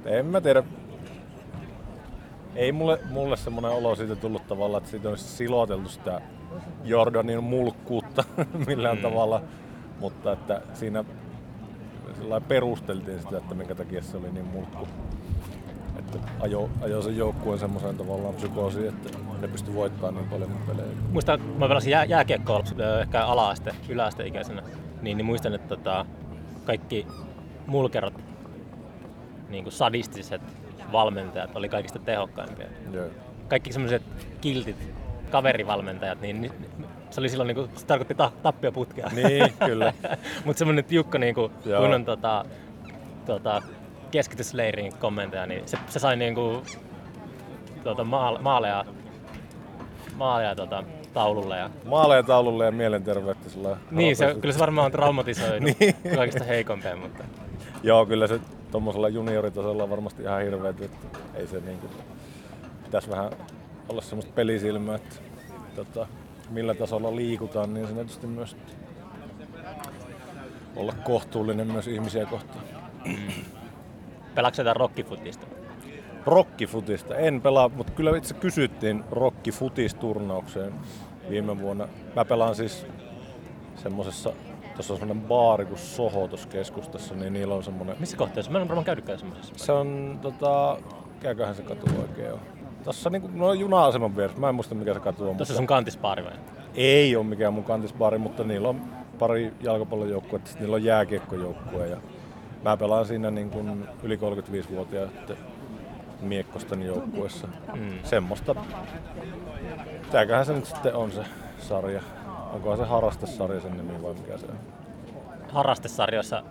S2: En mä tiedä. Ei mulle, mulle semmoinen olo siitä tullut tavallaan, että siitä olisi siloteltu sitä Jordanin mulkkuutta millään
S1: Mm.
S2: tavalla. Mutta että siinä perusteltiin sitä, että minkä takia se oli niin mulkku. Että ajo, ajo sen joukkueen semmoiseen tavallaan psykoosiin, että ne pystyi voittamaan niin paljon pelejä.
S1: Muistan, kun mä pelasin jää, jääkiekkoa ehkä ala-aste, yläasteikäisenä, niin, niin muistan, että tota, kaikki mulkerot, niin kuin sadistiset valmentajat oli kaikista tehokkaimpia.
S2: Joo.
S1: Kaikki semmoiset kiltit kaverivalmentajat, niin, se oli silloin, niin kuin, se tarkoitti ta- tappioputkea.
S2: Niin, kyllä.
S1: Mutta semmoinen tiukka niin kuin,
S2: Joo.
S1: kunnon tota, tota, keskitysleirin kommentoja, niin se, se sai niin kuin, tota, maale, maaleja, maaleja tota, taululle. Ja,
S2: Maaleja taululle ja mielenterveyttä sillä
S1: niin, se, kyllä se varmaan on traumatisoinut
S2: Niin.
S1: kaikista heikompia, mutta
S2: Joo, kyllä se tuommoisella junioritasolla on varmasti ihan hirveä, että ei se niin kuin, pitäisi vähän olla semmoista pelisilmää, että tota, millä tasolla liikutaan, niin se tietysti myös olla kohtuullinen myös ihmisiä kohtaan.
S1: pelaatko jotain rockifutista?
S2: Rokkifutista en pelaa, mutta kyllä itse kysyttiin rockifutisturnaukseen viime vuonna. Mä pelaan siis semmosessa, tuossa on semmoinen baari kuin Soho tuossa keskustassa, niin niillä on semmoinen
S1: Missä kohteessa? Mä en ole varmaan käynytkään semmoisessa.
S2: Se on, tota, käyköhän se katu oikein on. Tossa niinku, no juna-aseman vieressä, mä en muista mikä se katu on.
S1: Tuossa
S2: mutta
S1: sun kantispaari vai?
S2: Ei ole mikään mun kantisbaari, mutta niillä on pari jalkapallojoukkuetta, niillä on jääkiekkojoukkue ja mä pelaan siinä niin kuin yli 35-vuotiaiden miekkosten joukkueessa.
S1: Mm.
S2: Semmoista. Mitäköhän se nyt sitten on se sarja? Onkohan se harrastesarja sen nimi vai mikä se on?
S1: Harrastesarjoissa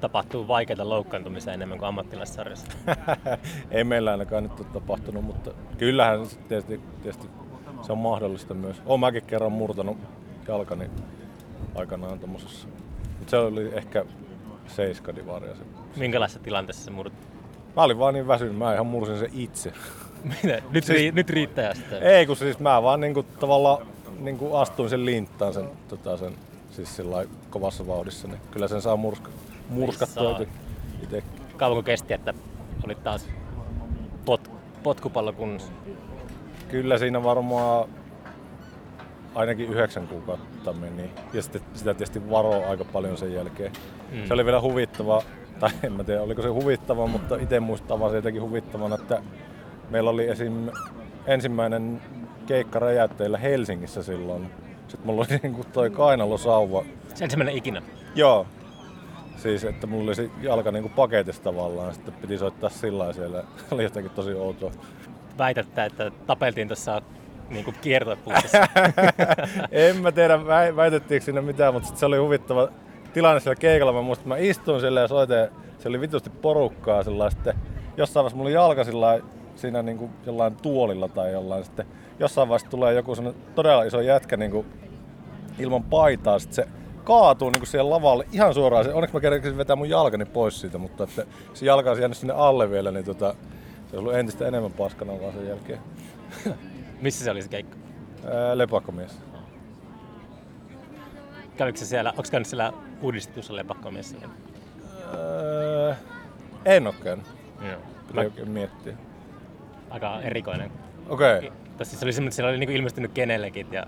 S1: tapahtuu vaikeita loukkaantumisia enemmän kuin ammattilaissarjassa.
S2: Ei meillä ainakaan nyt ole tapahtunut, mutta kyllähän se tietysti, tietysti se on mahdollista myös. Olen mäkin kerran murtanut jalkani aikanaan tommosessa. Mutta se oli ehkä seiskadivaria se.
S1: Minkälaisessa tilanteessa se murut?
S2: Mä olin vaan niin väsynyt, mä ihan mursin sen itse.
S1: Mitä? Nyt,
S2: Siis-
S1: rii, nyt riittää sitten.
S2: Ei kun siis mä vaan niinku tavallaan niinku astuin sen linttaan sen, tota sen siis sillä kovassa vauhdissa, niin kyllä sen saa murska, murskattua itse.
S1: Kauanko kesti, että olit taas pot, potkupallokunnassa?
S2: Kyllä siinä varmaan ainakin yhdeksän kuukautta meni. Ja sitten sitä tietysti varo aika paljon sen jälkeen.
S1: Mm.
S2: Se oli vielä huvittava, tai en mä tiedä oliko se huvittava, mutta itse muistan vaan jotenkin huvittavana, että meillä oli esim. ensimmäinen keikka räjäytteillä Helsingissä silloin. Sitten mulla oli niinku toi kainalosauva.
S1: Se ensimmäinen ikinä.
S2: Joo. Siis, että mulla oli se jalka niinku paketissa tavallaan, sitten piti soittaa sillä siellä. oli jotenkin tosi outoa.
S1: Väitätte, että tapeltiin tuossa niin kiertoputkessa.
S2: en mä tiedä väi- väitettiinkö siinä mitään, mutta sit se oli huvittava tilanne siellä keikalla. Mä muistan, mä istuin siellä ja soitin, se oli vitusti porukkaa sillä sitten jossain vaiheessa mulla oli jalka sillä siinä niinku jollain tuolilla tai jollain sitten jossain vaiheessa tulee joku todella iso jätkä niinku ilman paitaa, sitten se kaatuu niinku siihen lavalle ihan suoraan. Se, onneksi mä kerkesin vetää mun jalkani pois siitä, mutta että se jalka olisi jäänyt sinne alle vielä, niin tota, se olisi ollut entistä enemmän paskana vaan sen jälkeen.
S1: Missä se oli se keikka?
S2: Lepakkomies.
S1: Kävikö se siellä, onko käynyt siellä uudistetussa lepakkomiessa?
S2: Öö, en oo käynyt.
S1: Joo.
S2: Pitää
S1: Mä,
S2: miettiä.
S1: aika erikoinen.
S2: Okei. Okay.
S1: Tai siis se oli semmoinen, että siellä oli niinku ilmestynyt kenellekin ja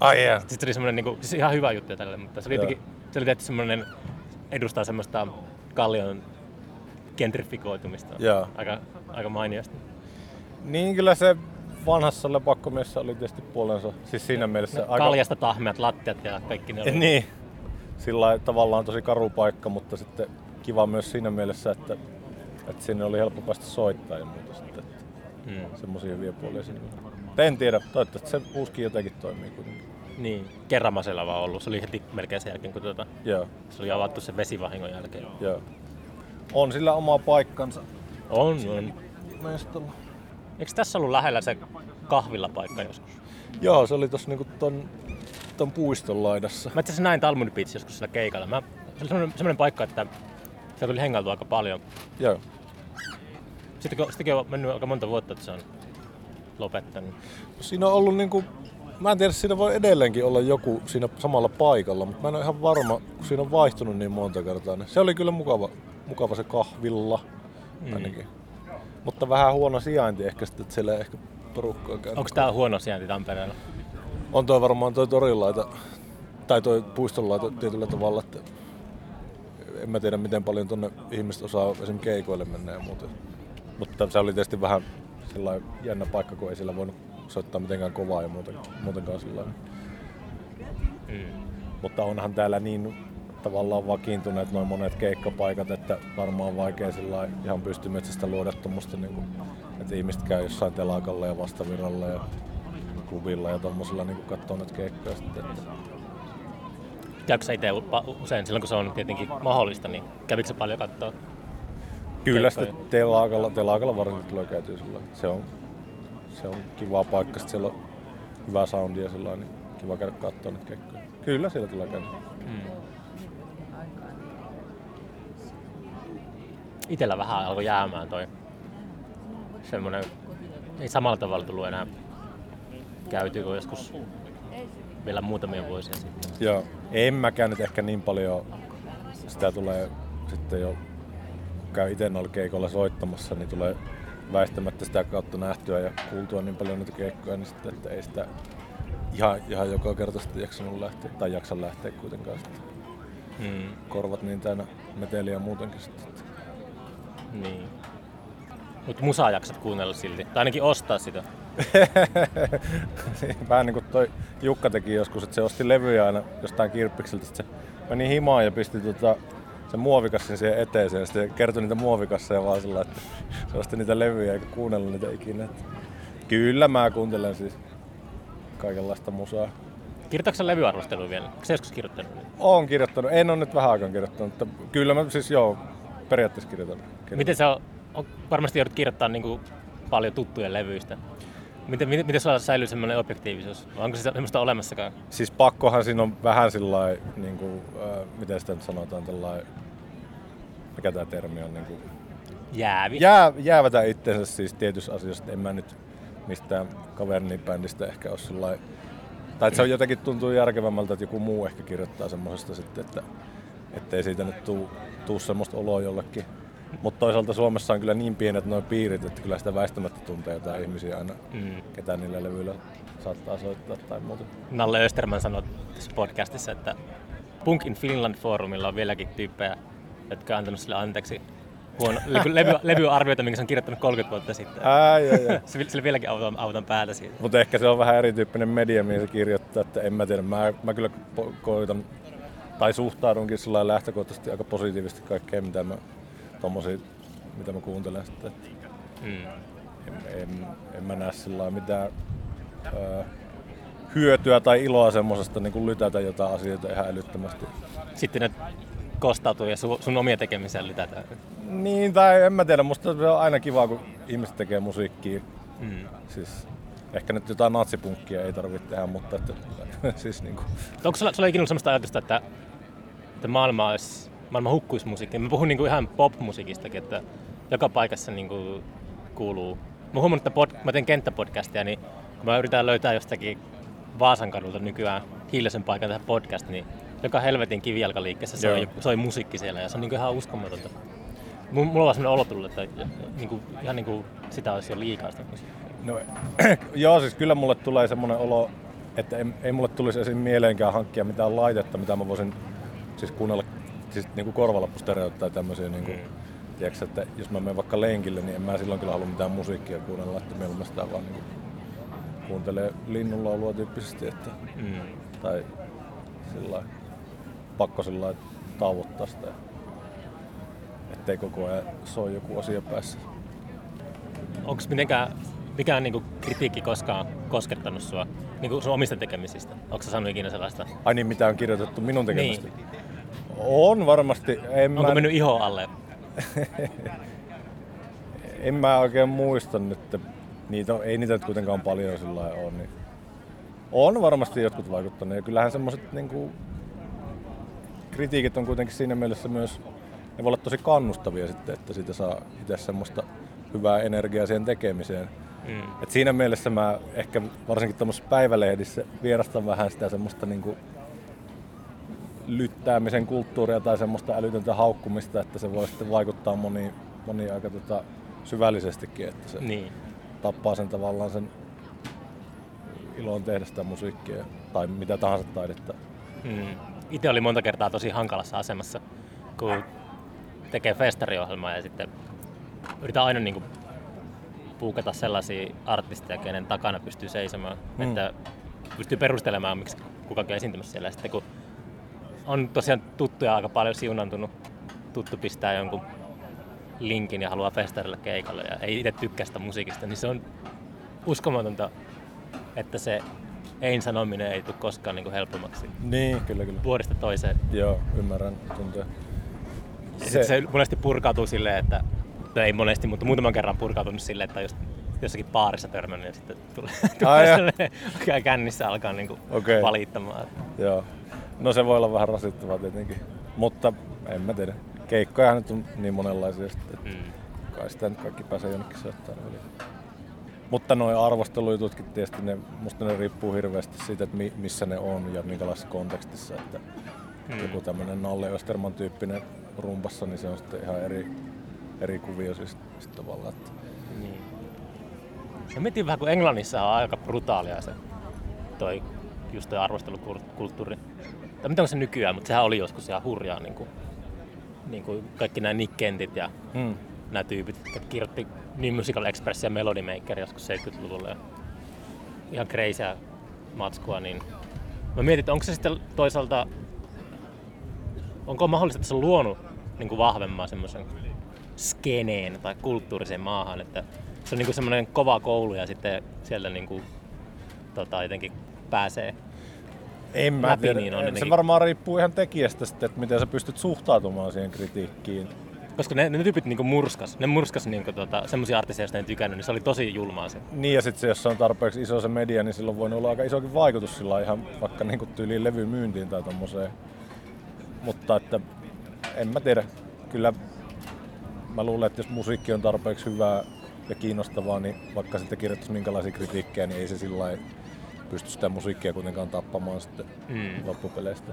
S2: Ai yeah.
S1: sitten oli semmoinen niinku, siis ihan hyvä juttu tälle, mutta se oli jotenkin, se oli tietysti semmoinen, edustaa semmoista kallion gentrifikoitumista.
S2: Joo.
S1: Aika, aika mainiosti.
S2: Niin kyllä se vanhassa lepakkomiessa oli tietysti puolensa. Siis siinä mielessä aika...
S1: Kaljasta tahmeat lattiat ja kaikki ne oli.
S2: Niin. Sillä tavallaan tosi karu paikka, mutta sitten kiva myös siinä mielessä, että, että sinne oli helppo päästä soittaa ja muuta sitten. Että
S1: Mm.
S2: semmosia hyviä puolia sinne. Mutta En tiedä, toivottavasti se uuskin jotenkin toimii kuitenkin.
S1: Niin, Kerramasella vaan ollut. Se oli heti melkein sen jälkeen, kun tuota,
S2: Joo,
S1: se oli avattu sen vesivahingon jälkeen.
S2: joo. On sillä oma paikkansa
S1: On, on.
S2: mestalla.
S1: Eikö tässä ollut lähellä se kahvilapaikka joskus?
S2: Joo, se oli tossa niinku ton, ton puiston laidassa.
S1: Mä itse asiassa näin Talmud Beach joskus sillä keikalla. Mä, se oli semmoinen, semmoinen paikka, että siellä tuli hengailtua aika paljon.
S2: Joo.
S1: Sittenkin, sittenkin on mennyt aika monta vuotta, että se on lopettanut.
S2: Siinä on ollut niinku, mä en tiedä, siinä voi edelleenkin olla joku siinä samalla paikalla, mutta mä en ole ihan varma, kun siinä on vaihtunut niin monta kertaa. Niin se oli kyllä mukava, mukava se kahvilla ainakin. Mutta vähän huono sijainti ehkä sitten, että siellä ei ehkä porukkaa käy.
S1: Onko tää huono sijainti Tampereella?
S2: On toi varmaan toi torilaita, tai toi puistonlaita tietyllä tavalla, että en mä tiedä miten paljon tonne ihmiset osaa esimerkiksi keikoille mennä ja muuta. Mutta se oli tietysti vähän sellainen jännä paikka, kun ei siellä voinut soittaa mitenkään kovaa ja muuten, muutenkaan sillä.
S1: Mm.
S2: Mutta onhan täällä niin tavallaan vakiintuneet noin monet keikkapaikat, että varmaan vaikea sillä ihan pystymetsästä luoda tuommoista, niin kuin, että ihmiset käy jossain telakalla ja vastavirralla ja klubilla ja tuommoisilla niin katsoo näitä keikkoja sitten. Että
S1: Käykö sä itse usein silloin, kun se on tietenkin mahdollista, niin kävikö paljon katsoa?
S2: Kyllä sitten telakalla, telakalla varsinkin tulee käytyä sillä. Se on, se on kiva paikka, sitten siellä on hyvä soundi ja lailla, niin kiva käydä katsoa niitä keikkoja. Kyllä siellä tulee käydä.
S1: Mm. Itellä vähän alkoi jäämään toi semmonen, ei samalla tavalla tullut enää käytyä kuin joskus vielä muutamia vuosia sitten.
S2: Joo. En mäkään nyt ehkä niin paljon, sitä tulee sitten jo, käy itse noilla keikoilla soittamassa, niin tulee väistämättä sitä kautta nähtyä ja kuultua niin paljon niitä keikkoja, niin sitten, että ei sitä ihan, ihan joka kerta sitten jaksanut lähteä, tai jaksa lähteä kuitenkaan sitten.
S1: Mm.
S2: Korvat niin täynnä meteliä muutenkin sitten.
S1: Niin. Mutta musaa jaksat kuunnella silti, tai ainakin ostaa sitä.
S2: Vähän niin kuin toi Jukka teki joskus, että se osti levyjä aina jostain kirppikseltä, sitten se meni himaan ja pisti tota, sen muovikassin siihen eteeseen ja sitten kertoi niitä muovikasseja vaan sillä, että se osti niitä levyjä eikä kuunnellut niitä ikinä. Kyllä mä kuuntelen siis kaikenlaista musaa.
S1: Kirjoitatko sä levyarvostelua vielä? Onko sä joskus kirjoittanut?
S2: Oon kirjoittanut, en ole nyt vähän aikaan kirjoittanut, mutta kyllä mä siis joo, periaatteessa kirjoitan. kirjoitan.
S1: Miten se on, on varmasti joudut kirjoittamaan niin paljon tuttuja levyistä. Miten, miten, miten sulla säilyy semmoinen objektiivisuus? Onko se semmoista olemassakaan?
S2: Siis pakkohan siinä on vähän sillä niin kuin, äh, miten sitä nyt sanotaan, tällainen, mikä tämä termi on, niin kuin,
S1: Jäävi.
S2: jää, jäävätä itsensä siis tietyissä asioissa, että en mä nyt mistään kaverini bändistä ehkä ole sillä tai että se on jotenkin tuntuu järkevämmältä, että joku muu ehkä kirjoittaa semmoisesta sitten, että ettei siitä nyt tuu, tuu semmoista oloa jollekin. Mutta toisaalta Suomessa on kyllä niin pienet noin piirit, että kyllä sitä väistämättä tuntee jotain ihmisiä aina,
S1: Mm.
S2: ketä niillä levyillä saattaa soittaa tai muuta.
S1: Nalle Österman sanoi tässä podcastissa, että Punk in Finland foorumilla on vieläkin tyyppejä, jotka on antanut sille anteeksi huono levy, levy, levyarvioita, minkä se on kirjoittanut 30 vuotta sitten.
S2: Ää, joo, joo.
S1: Se, sille vieläkin autan, autan päätä siitä.
S2: Mutta ehkä se on vähän erityyppinen media, mihin se kirjoittaa, että en mä tiedä. Mä, mä kyllä koitan, tai suhtaudunkin sillä lähtökohtaisesti aika positiivisesti kaikkeen, mitä mä, tommosia, mitä mä kuuntelen sitten.
S1: Mm.
S2: en, en, en mä näe sillä mitään ö, hyötyä tai iloa semmosesta niin lytätä jotain asioita ihan älyttömästi.
S1: Sitten ne kostautuu ja sun, sun omia tekemisiä lytätään.
S2: Niin, tai en mä tiedä, musta se on aina kiva, kun ihmiset tekee musiikkia.
S1: Mm.
S2: Siis, ehkä nyt jotain natsipunkkia ei tarvitse tehdä, mutta että, siis niin kuin,
S1: Onko sulla, sulla ikinä ollut sellaista ajatusta, että, että maailma, olisi, maailma hukkuisi musiikkiin? Mä puhun niinku ihan pop-musiikistakin, että joka paikassa niinku kuuluu. Mä huomannut, että pod, mä teen kenttäpodcastia, niin kun mä yritän löytää jostakin Vaasan kadulta nykyään hiljaisen paikan tähän podcast, niin joka helvetin kivijalkaliikkeessä soi,
S2: Joo.
S1: soi musiikki siellä ja se on niinku ihan uskomatonta. Mulla on sellainen olo tullut, että niinku, ihan niinku sitä olisi jo liikaa sitä musiikkia.
S2: No, joo, siis kyllä mulle tulee semmoinen olo, että ei, ei mulle tulisi esim. mieleenkään hankkia mitään laitetta, mitä mä voisin siis kuunnella siis niinku korvalappustereot tai tämmöisiä. Niinku,
S1: Mm.
S2: tiedätkö, että jos mä menen vaikka lenkille, niin en mä silloin kyllä halua mitään musiikkia kuunnella, että mieluummin sitä vaan niinku, kuuntelee linnunlaulua tyyppisesti, että,
S1: Mm.
S2: tai sillä pakko sillä tauottaa sitä, ettei koko ajan soi joku asia päässä.
S1: Onko mitenkään mikä on niinku kritiikki koskaan koskettanut sua niinku sun omista tekemisistä? Onko sä sanonut ikinä sellaista?
S2: Ai niin, mitä on kirjoitettu minun tekemistä?
S1: Niin.
S2: On varmasti. En
S1: Onko
S2: mä,
S1: mennyt iho alle?
S2: en mä oikein muista nyt, että niitä, ei niitä nyt kuitenkaan paljon sillä ole. Niin on varmasti jotkut vaikuttaneet. Ja kyllähän semmoiset niin kritiikit on kuitenkin siinä mielessä myös, ne voi olla tosi kannustavia sitten, että siitä saa itse semmoista hyvää energiaa siihen tekemiseen.
S1: Mm.
S2: Et siinä mielessä mä ehkä varsinkin tuommoisessa päivälehdissä vierastan vähän sitä semmoista niinku lyttäämisen kulttuuria tai semmoista älytöntä haukkumista, että se voi sitten vaikuttaa moni, moni aika tota syvällisestikin, että se
S1: Niin.
S2: tappaa sen tavallaan sen ilon tehdä sitä musiikkia tai mitä tahansa taidetta.
S1: Mm. Itse oli monta kertaa tosi hankalassa asemassa, kun tekee festariohjelmaa ja sitten yritän aina niin puukata sellaisia artisteja, kenen takana pystyy seisomaan,
S2: Mm.
S1: mm. että pystyy perustelemaan, miksi kukakin on esiintymässä siellä. Ja sitten kun on tosiaan tuttuja aika paljon siunantunut, tuttu pistää jonkun linkin ja haluaa festarille keikalle ja ei itse tykkää sitä musiikista, niin se on uskomatonta, että se ei sanominen ei tule koskaan niin helpommaksi
S2: Niin, kyllä kyllä.
S1: vuodesta toiseen.
S2: Joo, ymmärrän, tuntee.
S1: Se, se, monesti purkautuu silleen, että no ei monesti, mutta muutaman kerran purkautunut silleen, että just jossakin baarissa törmännyt ja sitten tulee, tulee kännissä alkaa niinku
S2: Okei.
S1: valittamaan.
S2: Joo. No se voi olla vähän rasittavaa tietenkin, mutta en mä tiedä. Keikkoja nyt on niin monenlaisia sitten, että
S1: Mm.
S2: kai sitä nyt kaikki pääsee jonnekin soittamaan. Mutta noin arvostelujututkin tietysti, ne, musta ne riippuu hirveästi siitä, että mi, missä ne on ja minkälaisessa kontekstissa. Että
S1: Mm.
S2: joku tämmöinen Nalle Österman tyyppinen rumpassa, niin se on sitten ihan eri, eri kuvio siis, siis tavallaan. Että
S1: Niin. Ja mietin vähän, kun Englannissa on aika brutaalia se toi, just toi arvostelukulttuuri. Tai mitä on se nykyään, mutta sehän oli joskus ihan hurjaa. Niin kuin, niin kuin kaikki nämä Nick Kentit ja
S2: mm.
S1: nämä tyypit, jotka kirjoitti New Musical Express ja Melody Maker joskus 70-luvulla. Ja ihan crazyä matskua, niin mä mietin, että onko se sitten toisaalta, onko mahdollista, että se on luonut niin kuin vahvemman semmoisen skeneen tai kulttuuriseen maahan, että se on niin kuin semmoinen kova koulu ja sitten siellä niin kuin, tota, jotenkin pääsee.
S2: En mä
S1: Läpi
S2: tiedä.
S1: niin on
S2: se varmaan riippuu ihan tekijästä sitten, että miten sä pystyt suhtautumaan siihen kritiikkiin.
S1: Koska ne, ne tyypit niin murskas, ne murskas niin kuin, tota, semmoisia artisteja, joista ne ei tykännyt, niin se oli tosi julmaa se.
S2: Niin ja sitten se, jos on tarpeeksi iso se media, niin silloin voi olla aika isokin vaikutus sillä ihan vaikka niinku tyyliin levymyyntiin tai tommoseen. Mutta että en mä tiedä. Kyllä mä luulen, että jos musiikki on tarpeeksi hyvää ja kiinnostavaa, niin vaikka sitten kirjoittaisi minkälaisia kritiikkejä, niin ei se sillä lailla pysty sitä musiikkia kuitenkaan tappamaan sitten
S1: Mm.
S2: loppupeleistä.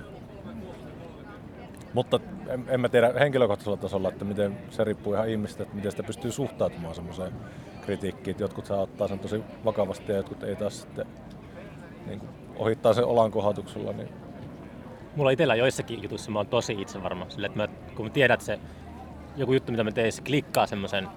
S2: Mutta en, en mä tiedä henkilökohtaisella tasolla, että miten se riippuu ihan ihmistä, että miten sitä pystyy suhtautumaan semmoiseen kritiikkiin. Että jotkut saa ottaa sen tosi vakavasti ja jotkut ei taas sitten niin kuin ohittaa sen olankohatuksella. Niin
S1: Mulla itsellä joissakin jutuissa mä oon tosi itse varma. Sille, että mä, kun mä tiedän, että se joku juttu, mitä mä teen, se klikkaa semmoisen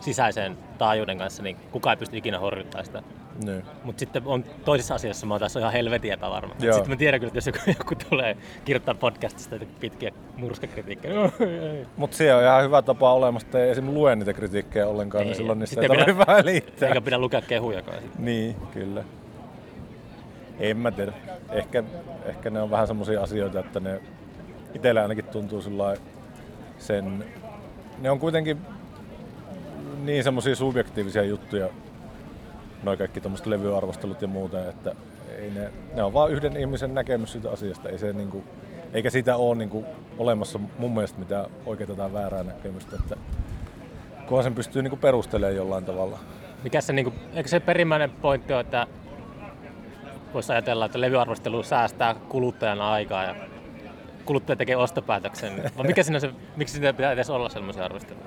S1: sisäisen taajuuden kanssa, niin kukaan ei pysty ikinä horjuttaa sitä.
S2: Niin.
S1: Mutta sitten on toisessa asiassa mä oon taas ihan helvetin epävarma.
S2: Joo.
S1: Sitten mä tiedän kyllä, että jos joku, joku tulee kirjoittaa podcastista pitkiä murskakritiikkejä, niin.
S2: Mutta se on ihan hyvä tapa olemassa, että ei esimerkiksi lue niitä kritiikkejä ollenkaan,
S1: Ei,
S2: niin silloin niistä ei tarvitse
S1: pidä-
S2: välittää.
S1: eikä pidä lukea kehujakaan.
S2: Niin, kyllä. En mä tiedä. Ehkä, ehkä ne on vähän semmoisia asioita, että ne itsellä ainakin tuntuu sen... Ne on kuitenkin niin semmoisia subjektiivisia juttuja, noin kaikki tommoset levyarvostelut ja muuta, että ei ne, ne on vaan yhden ihmisen näkemys siitä asiasta. Ei se niinku, eikä sitä ole niinku olemassa mun mielestä mitään oikeaa tai väärää näkemystä, että kunhan sen pystyy niinku perustelemaan jollain tavalla.
S1: Mikä se, niinku, eikö se perimmäinen pointti ole, että voisi ajatella, että levyarvostelu säästää kuluttajan aikaa ja kuluttaja tekee ostopäätöksen. Vai mikä siinä se, miksi sitä pitää edes olla sellaisia arvosteluja?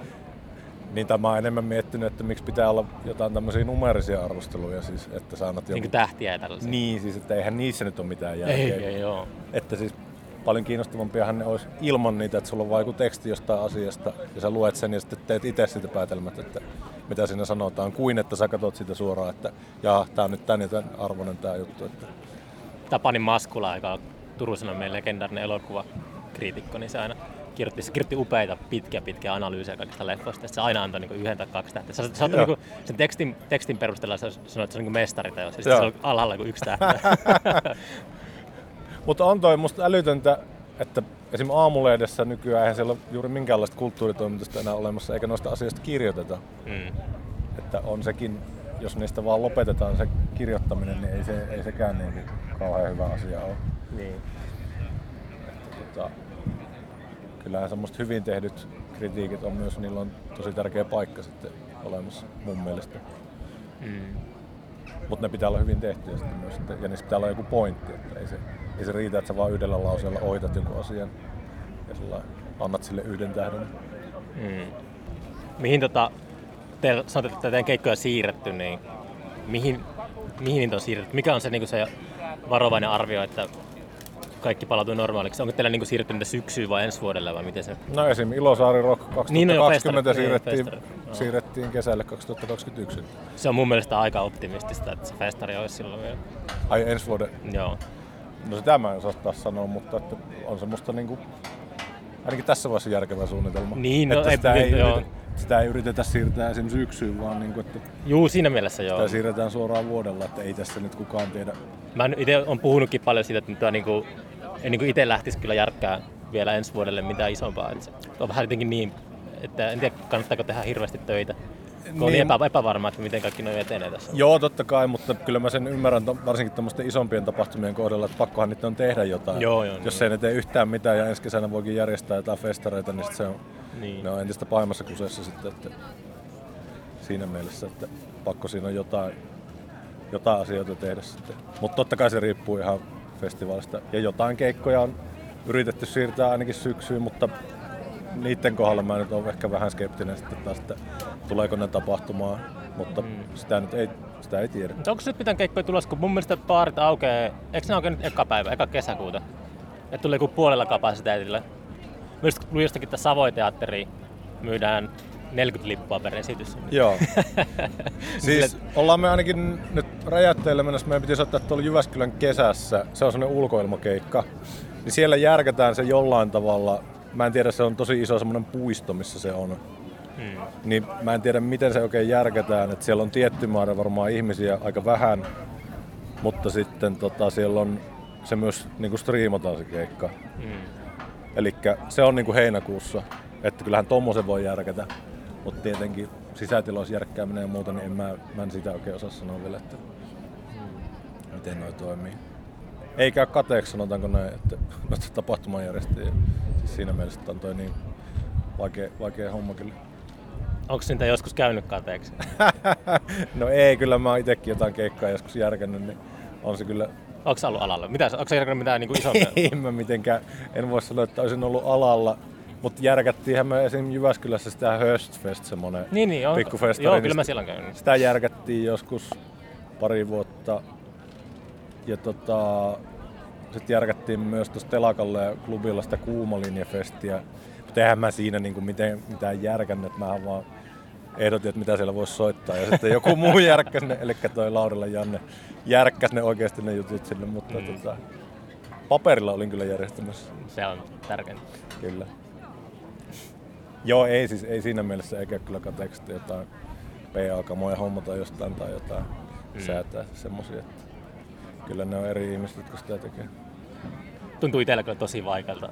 S2: Niin tai mä oon enemmän miettinyt, että miksi pitää olla jotain tämmöisiä numerisia arvosteluja, siis, että sä annat
S1: Niin
S2: jonkun...
S1: kuin tähtiä ja tällaisia.
S2: Niin, siis että eihän niissä nyt ole mitään järkeä.
S1: Ei, ei, joo.
S2: Että siis paljon kiinnostavampiahan ne olisi ilman niitä, että sulla on vaan joku teksti jostain asiasta ja sä luet sen ja sitten teet itse siitä päätelmät, että mitä siinä sanotaan, kuin että sä katsot sitä suoraan, että jaa, tää on nyt tän ja tän arvoinen tää juttu. Että...
S1: Tapani Maskula, joka on Turun Sanomien legendaarinen elokuvakriitikko, niin se aina kirjoitti, se kirjoitti upeita pitkiä pitkiä analyysejä kaikista leffoista. Se aina antoi niin yhden tai kaksi tähteä. Se, se,
S2: Joo.
S1: niin sen tekstin, tekstin perusteella se sanoi, että se on niin mestariteos. Ja se on alhaalla kuin yksi tähtä.
S2: Mutta on toi musta älytöntä, että esim. aamulehdessä nykyään eihän siellä ole juuri minkäänlaista kulttuuritoimitusta enää olemassa, eikä noista asioista kirjoiteta.
S1: mm.
S2: Että on sekin, jos niistä vaan lopetetaan se kirjoittaminen, niin ei, se, ei sekään niin kauhean hyvä asia ole.
S1: niin.
S2: Tota, kyllähän semmoista hyvin tehdyt kritiikit on myös, niillä on tosi tärkeä paikka sitten olemassa mun mielestä.
S1: Mm.
S2: Mutta ne pitää olla hyvin tehtyjä sitten myös, että, ja niissä pitää olla joku pointti, että ei se, ei se riitä, että sä vaan yhdellä lauseella ohitat jonkun asian ja sillä annat sille yhden tähden.
S1: Mm. Mihin tota, te sanotte, että teidän keikkoja on siirretty, niin mihin, mihin niitä on siirretty? Mikä on se, niin se varovainen arvio, että kaikki palautuu normaaliksi? Onko teillä niin siirretty niitä syksyyn vai ensi vuodelle vai miten se?
S2: No esim. Ilosaari Rock 2020
S1: Niin, no
S2: siirrettiin,
S1: niin,
S2: siirrettiin kesälle 2021.
S1: Se on mun mielestä aika optimistista, että se festari olisi silloin vielä.
S2: Ai ensi vuoden
S1: Joo.
S2: No sitä mä en osaa taas sanoa, mutta että on se musta niinku, ainakin tässä vaiheessa järkevä suunnitelma.
S1: Niin, no
S2: että
S1: ei-
S2: sitä, ei
S1: joo.
S2: Sitä ei yritetä siirtää esimerkiksi syksyyn, vaan niinku, että
S1: Juu, siinä mielessä joo.
S2: sitä siirretään suoraan vuodella, että ei tässä nyt kukaan tiedä.
S1: Mä itse on puhunutkin paljon siitä, että on niinku, en niinku itse lähtisi kyllä järkkää vielä ensi vuodelle mitään isompaa. Et se on vähän jotenkin niin, että en tiedä kannattaako tehdä hirveästi töitä. Kun niin. on
S2: Niin.
S1: epä, epävarmaa, että miten kaikki noin etenee tässä.
S2: Joo, totta kai, mutta kyllä mä sen ymmärrän varsinkin tämmöisten isompien tapahtumien kohdalla, että pakkohan niitä on tehdä jotain.
S1: Joo, joo,
S2: Jos
S1: niin.
S2: ei ne tee yhtään mitään ja ensi kesänä voikin järjestää jotain festareita, niin se on,
S1: Niin.
S2: ne on entistä pahemmassa kuseessa sitten. Että siinä mielessä, että pakko siinä on jotain, jotain asioita tehdä sitten. Mutta totta kai se riippuu ihan festivaalista. Ja jotain keikkoja on yritetty siirtää ainakin syksyyn, mutta niiden kohdalla mä nyt olen ehkä vähän skeptinen sitten taas, että tuleeko ne tapahtumaan. Mutta
S1: Mm.
S2: sitä nyt ei, sitä ei tiedä.
S1: Mutta onko nyt mitään keikkoja tulossa, kun mun mielestä baarit aukeaa, eikö ne aukea nyt eka päivä, eka kesäkuuta? Että tulee joku puolella kapasiteetilla. Myös tuli jostakin tässä Savoiteatteriin, myydään 40 lippua per esitys.
S2: Joo. siis ollaan me ainakin nyt räjäytteille mennessä, meidän piti soittaa tuolla Jyväskylän kesässä, se on semmoinen ulkoilmakeikka, niin siellä järkätään se jollain tavalla, mä en tiedä, se on tosi iso semmoinen puisto, missä se on.
S1: Hmm.
S2: Niin mä en tiedä, miten se oikein järkätään, että siellä on tietty määrä varmaan ihmisiä aika vähän, mutta sitten tota, siellä on se myös niinku striimataan se keikka.
S1: Hmm.
S2: Eli se on niinku heinäkuussa, että kyllähän tommosen voi järkätä, mutta tietenkin sisätiloissa järkkääminen ja muuta, niin en mä, mä en sitä oikein osaa sanoa vielä, että miten noi toimii. Ei käy kateeksi, sanotaanko näin, että noita tapahtumajärjestäjiä. Siis siinä mielessä on toi niin vaikea, vaikea homma kyllä.
S1: Onko niitä joskus käynyt kateeksi?
S2: no ei, kyllä mä oon itekin jotain keikkaa joskus järkännyt, niin on se kyllä
S1: Onko sä ollut alalla? Mitä, onko sä järkännyt mitään niinku isompia?
S2: en mä mitenkään, en voi sanoa, että olisin ollut alalla, mutta järkättiinhän me esim. Jyväskylässä sitä Höstfest, semmonen
S1: niin, niin, on.
S2: pikkufestari.
S1: Joo,
S2: niin
S1: kyllä mä siellä käynyt.
S2: Sitä järkättiin joskus pari vuotta. Ja tota, sitten järkättiin myös tuossa telakalla ja klubilla sitä kuumalinjafestiä. Mutta eihän mä siinä niinku miten, mitään järkännyt, mähän vaan ehdotin, että mitä siellä voisi soittaa. Ja sitten joku muu järkkäsi ne, eli toi Laurilla Janne järkkäsi ne oikeasti ne jutut sinne, mutta
S1: Mm.
S2: tota, paperilla olin kyllä järjestämässä.
S1: Se on tärkeintä.
S2: Kyllä. Joo, ei siis ei siinä mielessä eikä kyllä kateeksi jotain PA-kamoja hommata jostain tai jotain
S1: Mm.
S2: säätää semmosia, että kyllä ne on eri ihmiset, jotka sitä tekee.
S1: Tuntuu itsellä kyllä tosi vaikealta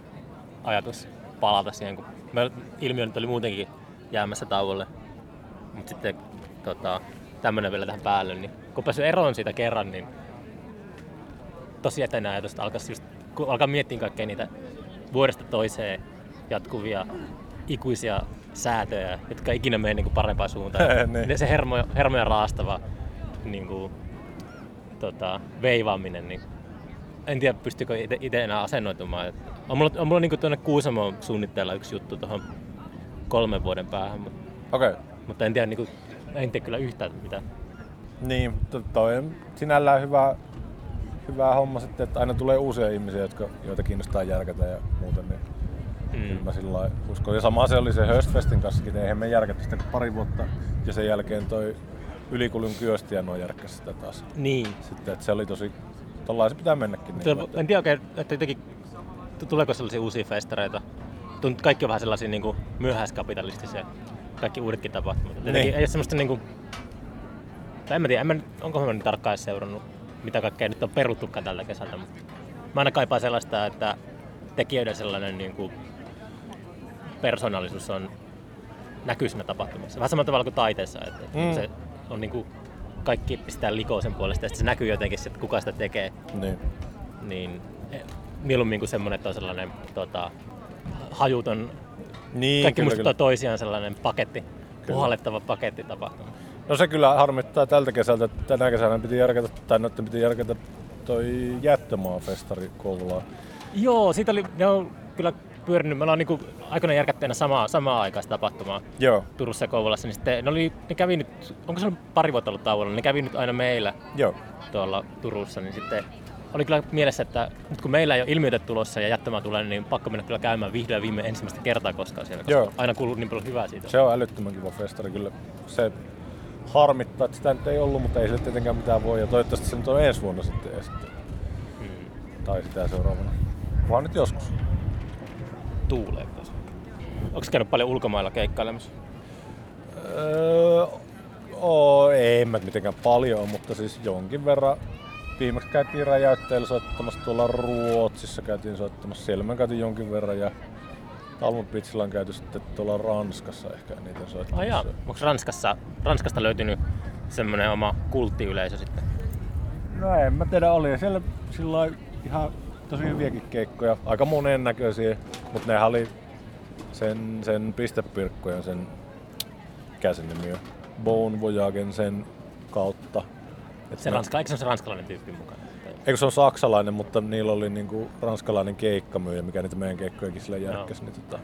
S1: ajatus palata siihen, kun ilmiö nyt oli muutenkin jäämässä tauolle. Mutta sitten tota, tämmönen vielä tähän päälle, niin kun päässyt eroon siitä kerran, niin tosi etenä ajatus, että alkaa, just, kun alkaa miettiä kaikkea niitä vuodesta toiseen jatkuvia ikuisia säätöjä, jotka ikinä mene niin parempaan suuntaan.
S2: Niin.
S1: Se hermo, hermoja raastava niin kuin, tota, veivaaminen, niin en tiedä pystyykö itse enää asennoitumaan. Et On mulla, on mulla niin tuonne Kuusamoon suunnitteilla yksi juttu tuohon kolmen vuoden päähän, mutta,
S2: Okei. Okay.
S1: Mutta en tiedä, niin kuin, en tiedä kyllä yhtään mitään.
S2: Niin, to- toi on sinällään hyvä, hyvä homma sitten, että aina tulee uusia ihmisiä, jotka, joita kiinnostaa järkätä ja muuta. Niin
S1: Mm.
S2: Kyllä mä sillä uskon. Ja sama se oli se Höstfestin kanssa, eihän me järkätty sitä pari vuotta. Ja sen jälkeen toi Ylikulun kyöstiä nuo järkkäsi sitä taas.
S1: Niin.
S2: Sitten, että se oli tosi, tollain se pitää mennäkin. Niin,
S1: Tuo- En tiedä oikein, että jotenkin, tuleeko sellaisia uusia festareita tunt, kaikki on vähän sellaisia niin kuin myöhäiskapitalistisia, kaikki uudetkin tapahtumat. Jotenkin
S2: Niin.
S1: ei ole semmoista niin kuin, tai en mä tiedä, en mä, onko mä niin tarkkaan seurannut, mitä kaikkea nyt on peruttukaan tältä kesältä, mutta mä aina kaipaan sellaista, että tekijöiden sellainen niin kuin, persoonallisuus on näkyy siinä tapahtumassa. Vähän samalla tavalla kuin taiteessa, että
S2: Mm.
S1: se on niin kuin, kaikki pistää likoon sen puolesta ja se näkyy jotenkin, että kuka sitä tekee
S2: Niin.
S1: niin eh, mieluummin kuin semmoinen, että on sellainen tota, hajuton,
S2: Niin,
S1: kaikki
S2: kyllä,
S1: muistuttaa
S2: kyllä.
S1: toisiaan sellainen paketti, puhallettava paketti tapahtuma.
S2: No se kyllä harmittaa tältä kesältä, että tänä kesänä piti järkätä, tai noiden piti järkätä toi jättömaafestari Kouvolaan.
S1: Joo, siitä oli, ne on kyllä pyörinyt, me ollaan niinku aikoinaan järkätteenä samaa, samaa aikaa sitä tapahtumaa
S2: Joo,
S1: Turussa ja Kouvolassa, niin sitten ne, oli, ne kävi nyt, onko se ollut pari vuotta ollut tauolla, ne kävi nyt aina meillä
S2: joo.
S1: tuolla Turussa, niin sitten oli kyllä mielessä, että nyt kun meillä ei ole ilmiötä tulossa ja jättämään tulee, niin pakko mennä kyllä käymään vihdoin viime ensimmäistä kertaa koskaan siellä, koska
S2: Joo.
S1: aina kuuluu niin paljon hyvää siitä.
S2: Se on älyttömän kiva festari kyllä. Se harmittaa, että sitä nyt ei ollut, mutta ei sille tietenkään mitään voi. Ja toivottavasti se nyt on ensi vuonna sitten. Ja sitten
S1: Mm.
S2: tai sitä seuraavana. Vaan nyt joskus.
S1: tuulee tosi. Onko käynyt paljon ulkomailla keikkailemassa?
S2: Öö, oo, ei mä mitenkään paljon, mutta siis jonkin verran. Viimeksi käytiin räjäytteellä soittamassa tuolla Ruotsissa, käytiin soittamassa. Siellä mä käytiin jonkin verran ja Talmud Beachillä on käyty sitten tuolla Ranskassa ehkä niitä soittamassa.
S1: jaa, onko Ranskassa, Ranskasta löytynyt semmoinen oma kulttiyleisö sitten?
S2: No en mä tiedä, oli siellä sillä ihan tosi hyviäkin keikkoja, aika monennäköisiä, mutta nehän oli sen, sen pistepirkkojen, sen, mikä sen nimi on, Bone Voyagen sen kautta.
S1: Se
S2: ne-
S1: ranska, eikö se ole se ranskalainen tyyppi mukana?
S2: Eikö se on saksalainen, mutta niillä oli niinku ranskalainen keikkamyyjä, mikä niitä meidän keikkojakin sillä järkkäsi. Niin tota,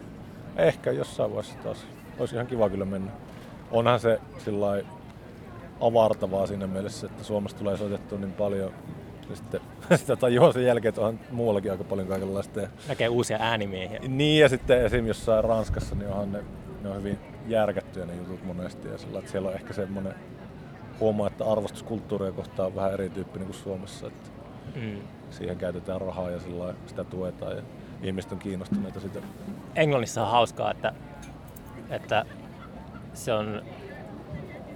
S2: ehkä jossain vaiheessa taas. Olisi ihan kiva kyllä mennä. Onhan se sillä avartavaa siinä mielessä, että Suomesta tulee soitettua niin paljon. Ja sitten sitä tajuaa sen jälkeen, että onhan muuallakin aika paljon kaikenlaista.
S1: Näkee uusia äänimiehiä.
S2: niin ja sitten esim. jossain Ranskassa, niin onhan ne, ne on hyvin järkättyjä ne jutut monesti. Ja sillä, että siellä on ehkä semmoinen, huomaa, että arvostuskulttuuria kohtaan on vähän erityyppinen kuin Suomessa. Että
S1: Mm.
S2: siihen käytetään rahaa ja sillä sitä tuetaan ja ihmiset on kiinnostuneita siitä.
S1: Englannissa on hauskaa, että, että se on,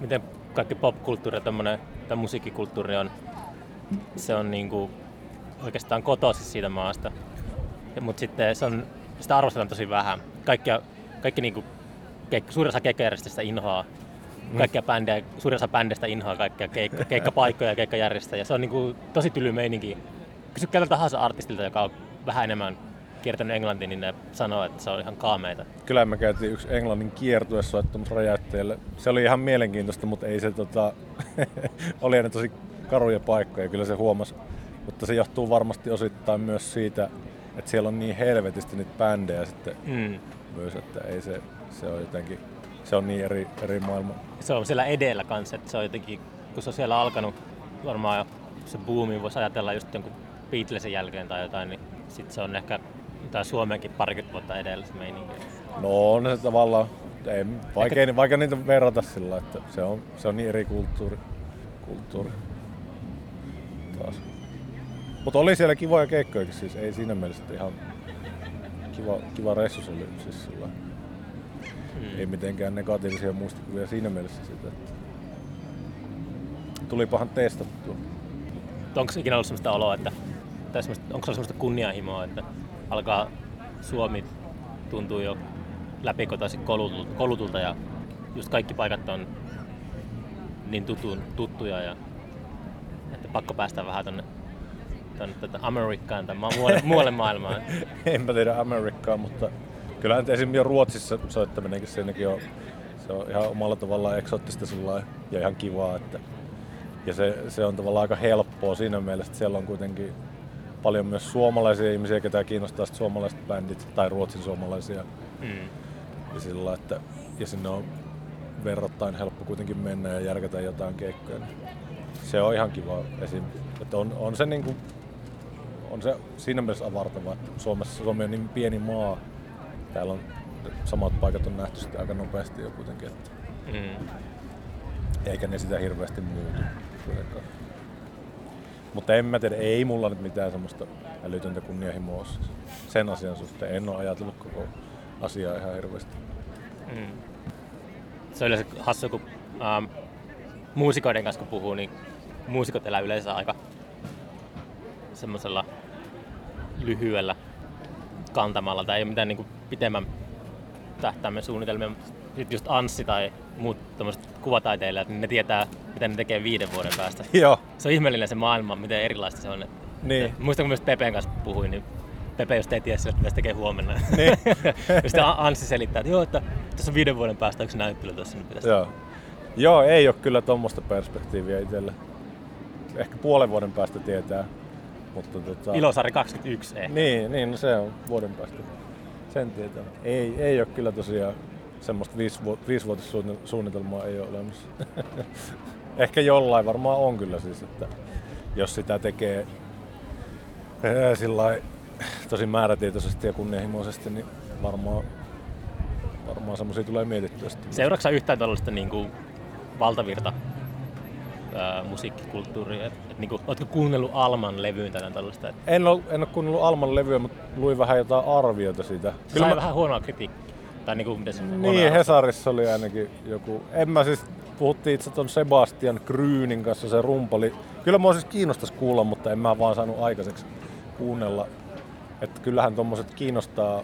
S1: miten kaikki popkulttuuri ja tai musiikkikulttuuri on, se on niinku oikeastaan kotoisin siitä maasta. Mutta sitten se on, sitä arvostetaan tosi vähän. Kaikkia, kaikki niinku, suurin osa keikkajärjestöistä inhoaa kaikkia bändejä, suurin osa bändeistä inhoaa kaikkia keikka, keikkapaikkoja ja keikkajärjestäjiä. Se on niinku tosi tyly meininki. Kysy keltä tahansa artistilta, joka on vähän enemmän kiertänyt Englantiin, niin ne sanoo, että se on ihan kaameita.
S2: Kyllä me käytiin yksi Englannin kiertue soittamassa räjäytteelle. Se oli ihan mielenkiintoista, mutta ei se tota, oli ne tosi karuja paikkoja, kyllä se huomasi. Mutta se johtuu varmasti osittain myös siitä, että siellä on niin helvetisti niitä bändejä sitten
S1: Mm.
S2: myös, että ei se, se on jotenkin, se on niin eri, eri maailma.
S1: Se on siellä edellä kanssa, että se on jotenkin, kun se on siellä alkanut varmaan jo se boomi, voisi ajatella just jonkun Beatlesin jälkeen tai jotain, niin sitten se on ehkä tai Suomenkin parikymmentä vuotta edellä se meininki.
S2: No on se tavallaan, ei, vaikea, vaikea niitä verrata sillä, että se on, se on niin eri kulttuuri. kulttuuri. Taas. Mutta oli siellä kivoja keikkojakin siis, ei siinä mielessä ihan kiva, kiva reissus oli siis sillä
S1: Mm.
S2: Ei mitenkään negatiivisia muistikuvia siinä mielessä siitä, että tulipahan testattua.
S1: Onko ikinä ollut sellaista oloa, että, tai semmoista, onko se sellaista kunnianhimoa, että alkaa Suomi tuntuu jo läpikotaisin kolutulta, kolutulta ja just kaikki paikat on niin tutun, tuttuja ja että pakko päästä vähän tonne, tonne tota Amerikkaan tai muualle, muualle maailmaan.
S2: en mä tiedä Amerikkaa, mutta kyllähän esimerkiksi jo Ruotsissa soittaminenkin siinäkin on, se on ihan omalla tavallaan eksoottista sillä ja ihan kivaa. Että, ja se, se, on tavallaan aika helppoa siinä mielessä, että siellä on kuitenkin paljon myös suomalaisia ihmisiä, ketä kiinnostaa suomalaiset bändit tai ruotsin suomalaisia.
S1: Mm.
S2: Ja, sillä että, ja sinne on verrattain helppo kuitenkin mennä ja järkätä jotain keikkoja. niin Se on ihan kiva esim. Että on, on se niinku, on se siinä mielessä avartava, että Suomessa, Suomi on niin pieni maa. Täällä on samat paikat on nähty sitten aika nopeasti jo kuitenkin, että
S1: Mm.
S2: eikä ne sitä hirveästi muutu kuitenkaan. Mutta en mä tiedä, ei mulla nyt mitään semmoista älytöntä kunnianhimoa siis sen asian suhteen. En ole ajatellut koko asiaa ihan hirveästi.
S1: Mm. Se on yleensä hassu, kun ähm, muusikoiden kanssa kun puhuu, niin muusikot elää yleensä aika semmoisella lyhyellä kantamalla tai ei ole mitään niin kuin pitemmän tähtäimen suunnitelmia. Sitten just Anssi tai muut kuvataiteilijat, niin ne tietää, mitä ne tekee viiden vuoden päästä.
S2: Joo.
S1: Se on ihmeellinen se maailma, miten erilaista se on.
S2: Niin.
S1: Muistan, kun myös Pepen kanssa puhuin, niin Pepe just ei tiedä sille, mitä se tekee huomenna. Niin. ja sitten Anssi selittää, että joo, että tässä on viiden vuoden päästä yksi näyttely tässä, niin pitäisi...
S2: Joo. Joo, ei ole kyllä tuommoista perspektiiviä itsellä. Ehkä puolen vuoden päästä tietää. Mutta tota...
S1: Ilosari 21 ehkä.
S2: Niin, niin no se on vuoden päästä. Sen tietää. Ei, ei ole kyllä tosiaan semmoista viisivuotissuunnitelmaa ei ole olemassa. Ehkä jollain varmaan on kyllä siis, että jos sitä tekee sillä tosi määrätietoisesti ja kunnianhimoisesti, niin varmaan, varmaan semmoisia tulee mietittyä.
S1: Seuraatko yhtään tällaista niin kuin valtavirta ää, musiikkikulttuuria? Et, et, niin kuin, ootko kuunnellut Alman levyyn tänään tällaista? Et...
S2: En ole, en ole kuunnellut Alman levyä, mutta luin vähän jotain arviota siitä.
S1: Se Kyllä sai mä... vähän huonoa kritiikkiä. Tai niin, kuin, miten se
S2: niin Hesarissa oli ainakin joku. En mä siis, puhuttiin itse ton Sebastian Kryynin kanssa, se rumpali. Kyllä mua siis kiinnostaisi kuulla, mutta en mä vaan saanut aikaiseksi kuunnella. Että kyllähän tommoset kiinnostaa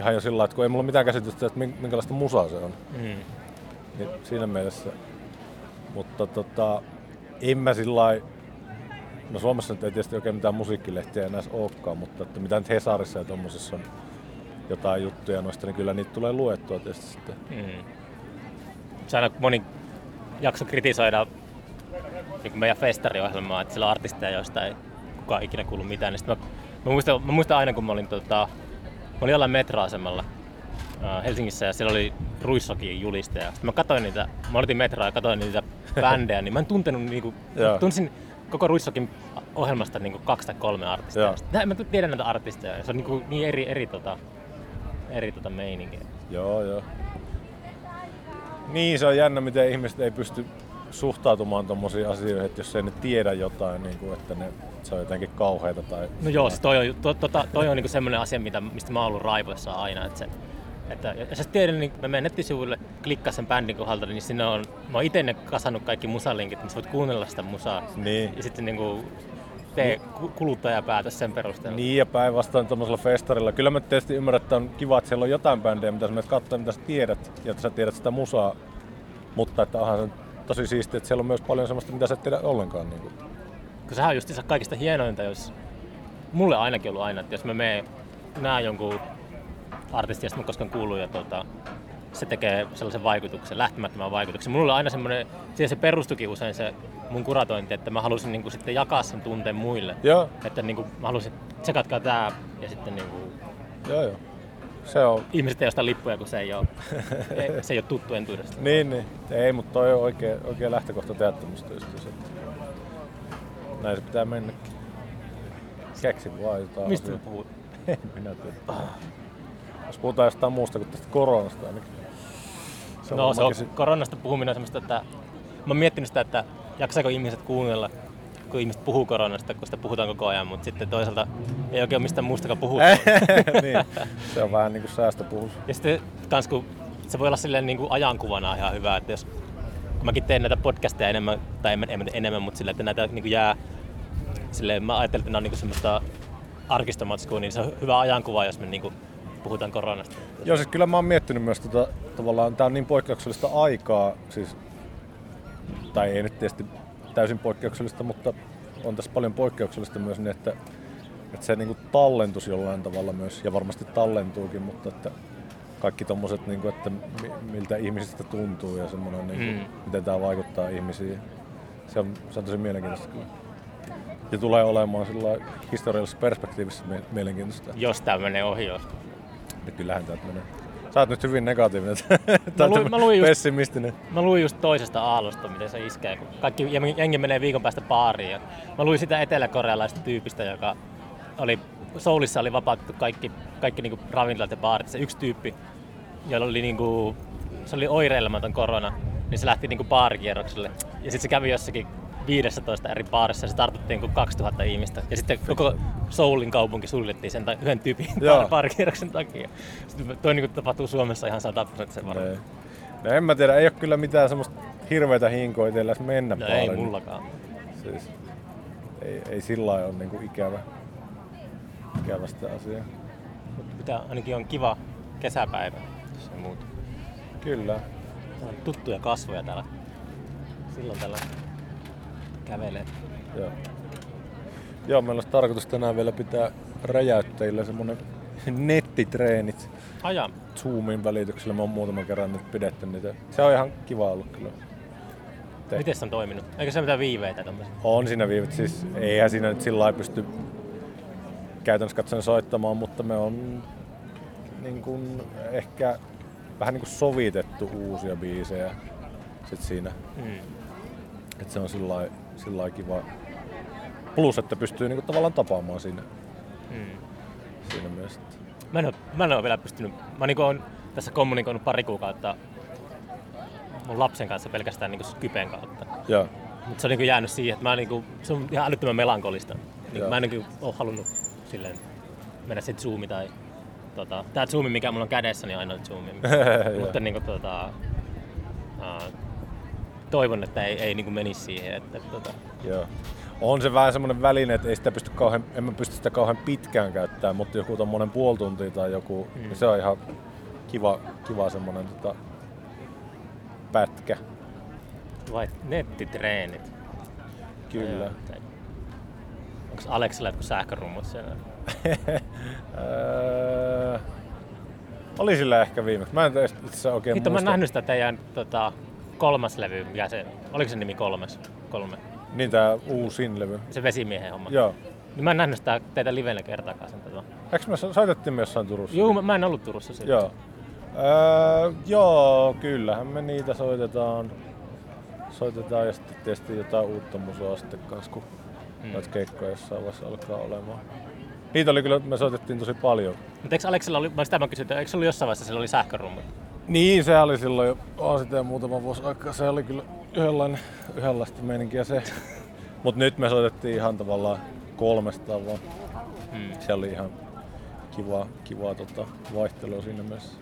S2: ihan jo sillä että kun ei mulla mitään käsitystä, että minkälaista musaa se on. Mm. Niin siinä mielessä. Mutta tota, en mä sillä No Suomessa nyt ei tietysti oikein mitään musiikkilehtiä enää olekaan, mutta että mitä nyt Hesarissa ja tommosissa on jotain juttuja noista, niin kyllä niitä tulee luettua tietysti sitten. Mm.
S1: Aina moni jakso kritisoida niin meidän festariohjelmaa, että sillä on artisteja, joista ei kukaan ikinä kuullut mitään. Niin mä, mä, muistan, mä muistan aina, kun mä olin, tota, mä olin jollain metroasemalla Helsingissä ja siellä oli Ruissokin julistaja. Sitten mä katsoin niitä, mä olitin metroa ja katsoin niitä bändejä, niin mä en tuntenut, niinku, tunsin koko Ruissokin ohjelmasta niinku kaksi tai kolme artistia. Mä tiedän näitä artisteja, se on niinku niin eri, eri tota, eri tota meininkiä.
S2: Joo, joo. Niin, se on jännä, miten ihmiset ei pysty suhtautumaan tommosiin asioihin, että jos ei ne tiedä jotain, niin kuin, että ne, se on jotenkin kauheita. Tai...
S1: No joo, se toi on, to, to, to, toi on niin semmoinen asia, mitä, mistä mä oon ollut raivoissa aina. Että se, että, jos tiedän, niin mä menen nettisivuille, klikkaa sen bändin kohdalta, niin sinne on, mä oon itse kasannut kaikki musalinkit, niin sä voit kuunnella sitä musaa.
S2: Niin.
S1: Ja sitten niin kuin, tee kuluttajapäätös sen perusteella.
S2: Niin ja päinvastoin tuommoisella festarilla. Kyllä mä tietysti ymmärrän, että on kiva, että siellä on jotain bändejä, mitä sä menet katsoa, mitä sä tiedät, ja että sä tiedät sitä musaa. Mutta että onhan se tosi siistiä, että siellä on myös paljon sellaista, mitä sä et tiedä ollenkaan. Niin kuin.
S1: Kun sehän on just kaikista hienointa, jos mulle ainakin ollut aina, että jos mä menen näen jonkun artistin, josta mä koskaan kuullut, ja tuota, se tekee sellaisen vaikutuksen, lähtemättömän vaikutuksen. Mulla on aina semmoinen, siihen se perustukin usein se mun kuratointi, että mä halusin niin kuin, sitten jakaa sen tunteen muille.
S2: Joo.
S1: Että niin kuin, mä halusin, tsekatkaa tää ja sitten niin kuin,
S2: Joo, joo. Se on...
S1: Ihmiset ei osta lippuja, kun se ei ole, se ei ole tuttu entuudesta.
S2: niin, niin. Ei, mutta toi on oikea, oikea lähtökohta tämmöistä Näin se pitää mennäkin. Keksi vaan jotain.
S1: Mistä puhut?
S2: En minä tiedä. Jos puhutaan jostain muusta kuin tästä koronasta ainakin.
S1: Se no se on koronasta puhuminen on semmoista, että mä oon miettinyt sitä, että jaksaako ihmiset kuunnella, kun ihmiset puhuu koronasta, kun sitä puhutaan koko ajan, mutta sitten toisaalta ei oikein ole mistään muustakaan puhuta.
S2: niin. Se on vähän niin kuin säästöpuhus.
S1: Ja sitten kans kun se voi olla silleen niin kuin ajankuvana ihan hyvä, että jos kun mäkin teen näitä podcasteja enemmän, tai en, en, enemmän, mutta silleen, että näitä niin kuin jää silleen, mä ajattelin, että nämä on niin kuin semmoista arkistomatskua, niin se on hyvä ajankuva, jos me niin kuin puhutaan koronasta.
S2: Joo, siis kyllä mä oon miettinyt myös tota, tavallaan, tää on niin poikkeuksellista aikaa, siis, tai ei nyt tietysti täysin poikkeuksellista, mutta on tässä paljon poikkeuksellista myös niin, että, että se niin kuin tallentus jollain tavalla myös, ja varmasti tallentuukin, mutta että kaikki tommoset, niin kuin, että miltä ihmisistä tuntuu ja semmoinen, niin kuin, mm. miten tämä vaikuttaa ihmisiin. Se on, se on tosi mielenkiintoista kyllä. Ja tulee olemaan sillä historiallisessa perspektiivissä mielenkiintoista.
S1: Jos tämä menee ohi joskus.
S2: Että kyllähän täältä menee. Sä oot nyt hyvin negatiivinen.
S1: mä, luin, mä, luin
S2: just, pessimistinen.
S1: Mä luin just toisesta aallosta, miten se iskee. Kun kaikki jengi menee viikon päästä baariin. Ja mä luin sitä eteläkorealaista tyypistä, joka oli Soulissa oli vapautettu kaikki, kaikki niinku ravintolat ja baarit. Se yksi tyyppi, jolla oli niinku, se oli oireilematon korona, niin se lähti niinku baarikierrokselle. Ja sitten se kävi jossakin 15 eri baarissa ja se tartuttiin kuin 2000 ihmistä. Ja sitten koko Soulin kaupunki suljettiin sen ta- yhden tyypin baarikierroksen takia. Sitten toi niin tapahtuu Suomessa ihan 100 prosenttia varmaan.
S2: Ei. No en mä tiedä, ei ole kyllä mitään semmoista hirveitä hinkoa itsellä edes mennä
S1: No
S2: paljon.
S1: ei mullakaan.
S2: Siis, ei, ei sillä lailla ole niinku ikävä, ikävä sitä asiaa.
S1: Mutta pitää ainakin on kiva kesäpäivä, jos ei muuta.
S2: Kyllä.
S1: Täällä on tuttuja kasvoja täällä. Silloin täällä kävelee.
S2: Joo. Joo, meillä olisi tarkoitus tänään vielä pitää räjäyttäjillä semmonen nettitreenit
S1: Aja,
S2: Zoomin välityksellä. Mä oon muutaman kerran nyt pidetty niitä. Se on ihan kiva ollut kyllä. Te-
S1: miten se on toiminut? Eikö se mitään viiveitä tämmöisiä?
S2: On siinä viivet, siis eihän siinä nyt sillä lailla pysty käytännössä katsoen soittamaan, mutta me on niin kuin ehkä vähän niin kuin sovitettu uusia biisejä sit siinä.
S1: Mm.
S2: Et se on sillä lailla- sillä kiva. Plus, että pystyy niin kuin tavallaan tapaamaan siinä,
S1: Mm.
S2: siinä mielessä.
S1: Mä en, ole, mä en ole vielä pystynyt, mä niin on tässä kommunikoinut pari kuukautta mun lapsen kanssa pelkästään niin Skypen kautta.
S2: Joo.
S1: Mutta se on niin jäänyt siihen, että mä niin kuin, se on ihan älyttömän melankolista. Niin
S2: Joo.
S1: mä en niin ole halunnut silleen mennä sitten Zoomi tai tota, tää Zoomi, mikä mulla on kädessä, niin aina Zoomi. Mutta niin kuin, tota, uh, toivon, että ei, ei niin kuin menisi siihen. Että, tota,
S2: Joo. On se vähän semmoinen väline, että ei sitä pysty kauhean, en mä pysty sitä kauhean pitkään käyttämään, mutta joku tommonen puoli tuntia tai joku, mm. niin se on ihan kiva, kiva semmonen tota, pätkä.
S1: vai nettitreenit.
S2: Kyllä.
S1: Onko Aleksilla jotkut sähkörummut siellä?
S2: Öö, oli sillä ehkä viimeksi. Mä en itse oikein
S1: Hitto, mä
S2: muista.
S1: oon nähnyt sitä teidän tota, kolmas levy, mikä se, oliko se nimi kolmas? Kolme.
S2: Niin tää uusin levy.
S1: Se vesimiehen homma.
S2: Joo.
S1: Niin mä en nähnyt sitä teitä livenä kertaakaan sen tota.
S2: Eikö me so- soitettiin me jossain Turussa?
S1: Juu, mä, mä en ollut Turussa silloin.
S2: Joo. Öö, joo, kyllähän me niitä soitetaan. Soitetaan ja sitten tietysti jotain uutta musoa sitten kanssa, kun mm. noita keikkoja jossain vaiheessa alkaa olemaan. Niitä oli kyllä, me soitettiin tosi paljon.
S1: Mutta eikö Aleksilla oli, mä sitä mä kysyin, eikö se ollut jossain vaiheessa, sillä oli sähkörummut?
S2: Niin, se oli silloin jo, on sitä muutama vuosi aikaa. Se oli kyllä yhdenlainen, yhdenlaista meininkiä se. Mut nyt me soitettiin ihan tavallaan kolmestaan vaan.
S1: Mm.
S2: Se oli ihan kiva, kiva tota, vaihtelua siinä mielessä.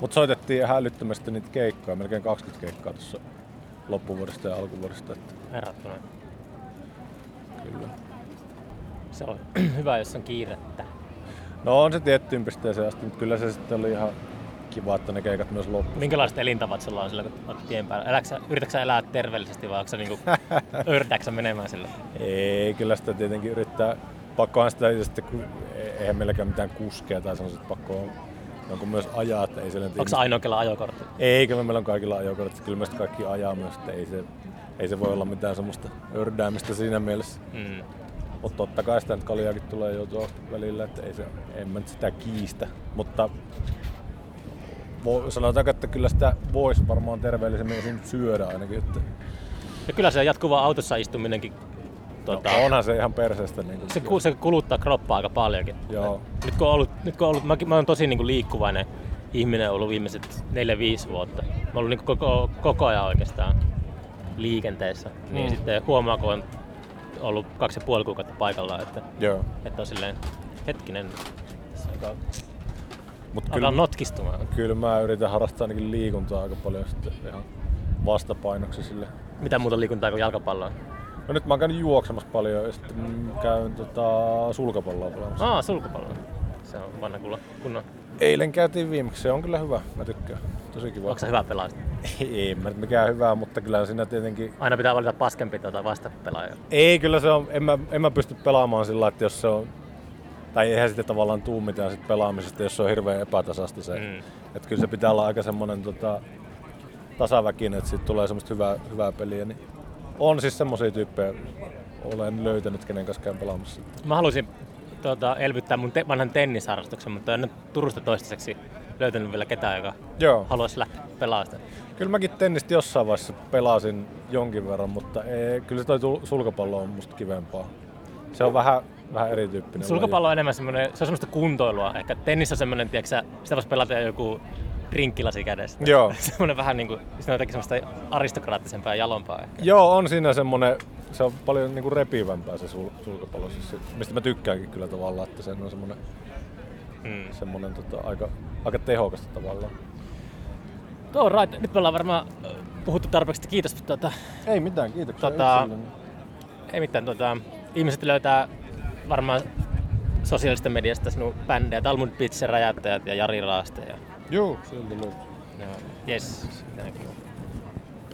S2: Mut soitettiin ihan älyttömästi niitä keikkoja, melkein 20 keikkaa tuossa loppuvuodesta ja alkuvuodesta. Että
S1: Verrattuna.
S2: kyllä.
S1: Se on hyvä, jos on kiirettä.
S2: No on se tiettyyn pisteeseen asti, mutta kyllä se sitten oli ihan kiva, että ne keikat myös loppu.
S1: Minkälaiset elintavat sulla on sillä, kun olet tien päällä? Eläksä, yritätkö sä elää terveellisesti vai onko sä niinku, yritätkö menemään sillä?
S2: Ei, kyllä sitä tietenkin yrittää. Pakkohan sitä sitten, kun eihän meilläkään mitään kuskeja tai sellaiset pakko on jonkun myös ajaa, että ei se
S1: Onko sä ainoa, kella ajokortti?
S2: Ei, kyllä meillä on kaikilla ajokortit, kyllä meistä kaikki ajaa myös, että ei se, ei se voi olla mitään semmoista ördäämistä siinä mielessä.
S1: Mm.
S2: Mutta totta kai sitä nyt kaljaakin tulee joutua välillä, että ei se, en mä nyt sitä kiistä. Mutta vo, sanotaanko, että kyllä sitä voisi varmaan terveellisemmin esim. syödä ainakin. Että,
S1: Ja kyllä se jatkuva autossa istuminenkin, tota,
S2: no, onhan se ihan perseestä. Niin kuin
S1: se, se kuluttaa kroppaa aika paljonkin.
S2: Joo.
S1: Nyt kun on ollut, nyt kun on ollut mä, mä oon tosi niin kuin liikkuvainen ihminen ollut viimeiset 4-5 vuotta. Mä oon ollut niin koko, koko ajan oikeastaan liikenteessä. Niin
S2: Mm.
S1: sitten huomaa, kun on ollut kaksi ja puoli kuukautta paikalla, että,
S2: Joo.
S1: että on silleen, hetkinen,
S2: Mut
S1: alkaa
S2: kyllä,
S1: notkistumaan.
S2: kyllä mä yritän harrastaa ainakin liikuntaa aika paljon sitten ihan vastapainoksi sille.
S1: Mitä muuta liikuntaa kuin jalkapalloa?
S2: No nyt mä oon käynyt juoksemassa paljon ja sitten käyn tota, sulkapalloa pelaamassa.
S1: Aa, sulkupallo. Se on vanha kulla. Kunnon.
S2: Eilen käytiin viimeksi, se on kyllä hyvä, mä tykkään. Tosi kiva.
S1: Onko se hyvä pelaaja?
S2: Ei mä nyt mikään hyvää, mutta kyllä siinä tietenkin...
S1: Aina pitää valita paskempi tuota vastapelaaja.
S2: Ei, kyllä se on, en mä, en mä pysty pelaamaan sillä että jos se on... Tai eihän sitten tavallaan tuu mitään sit pelaamisesta, jos se on hirveän epätasasta se.
S1: Mm.
S2: Että kyllä se pitää olla aika semmonen tota, tasaväkinen, että siitä tulee semmoista hyvää, hyvää peliä. Niin on siis semmosia tyyppejä, olen löytänyt, kenen kanssa käyn pelaamassa.
S1: Mä haluaisin tuota, elvyttää mun te- vanhan tennisharrastuksen, mutta en Turusta toistaiseksi löytänyt vielä ketään, joka
S2: Joo.
S1: haluaisi lähteä pelaamaan.
S2: Kyllä mäkin tennistä jossain vaiheessa pelasin jonkin verran, mutta ei, kyllä se toi sulkapallo on musta kivempaa. Se on vähän, vähän erityyppinen
S1: Sulkapallo on enemmän semmoinen, se on semmoista kuntoilua. Ehkä tennis on semmoinen, tiedätkö, sitä voisi pelata joku prinkkilasi kädessä.
S2: Joo.
S1: semmoinen vähän niinku, se on jotenkin semmoista aristokraattisempaa ja jalompaa ehkä.
S2: Joo, on siinä semmonen, se on paljon niinku repivämpää se sul, sulkapallo, siis se, mistä mä tykkäänkin kyllä tavallaan, että se on semmonen,
S1: Mm.
S2: semmonen tota, aika, aika tehokasta tavallaan.
S1: All right. Nyt me ollaan varmaan puhuttu tarpeeksi. Kiitos. Tuota,
S2: Ei mitään, kiitoksia yksilölle.
S1: ei mitään. Tuota, ihmiset löytää varmaan sosiaalista mediasta sinun bändejä. Talmud Pitse, Räjättäjät ja Jari Raaste. Ja,
S2: Joo, sieltä löytyy.
S1: ja, yes. You.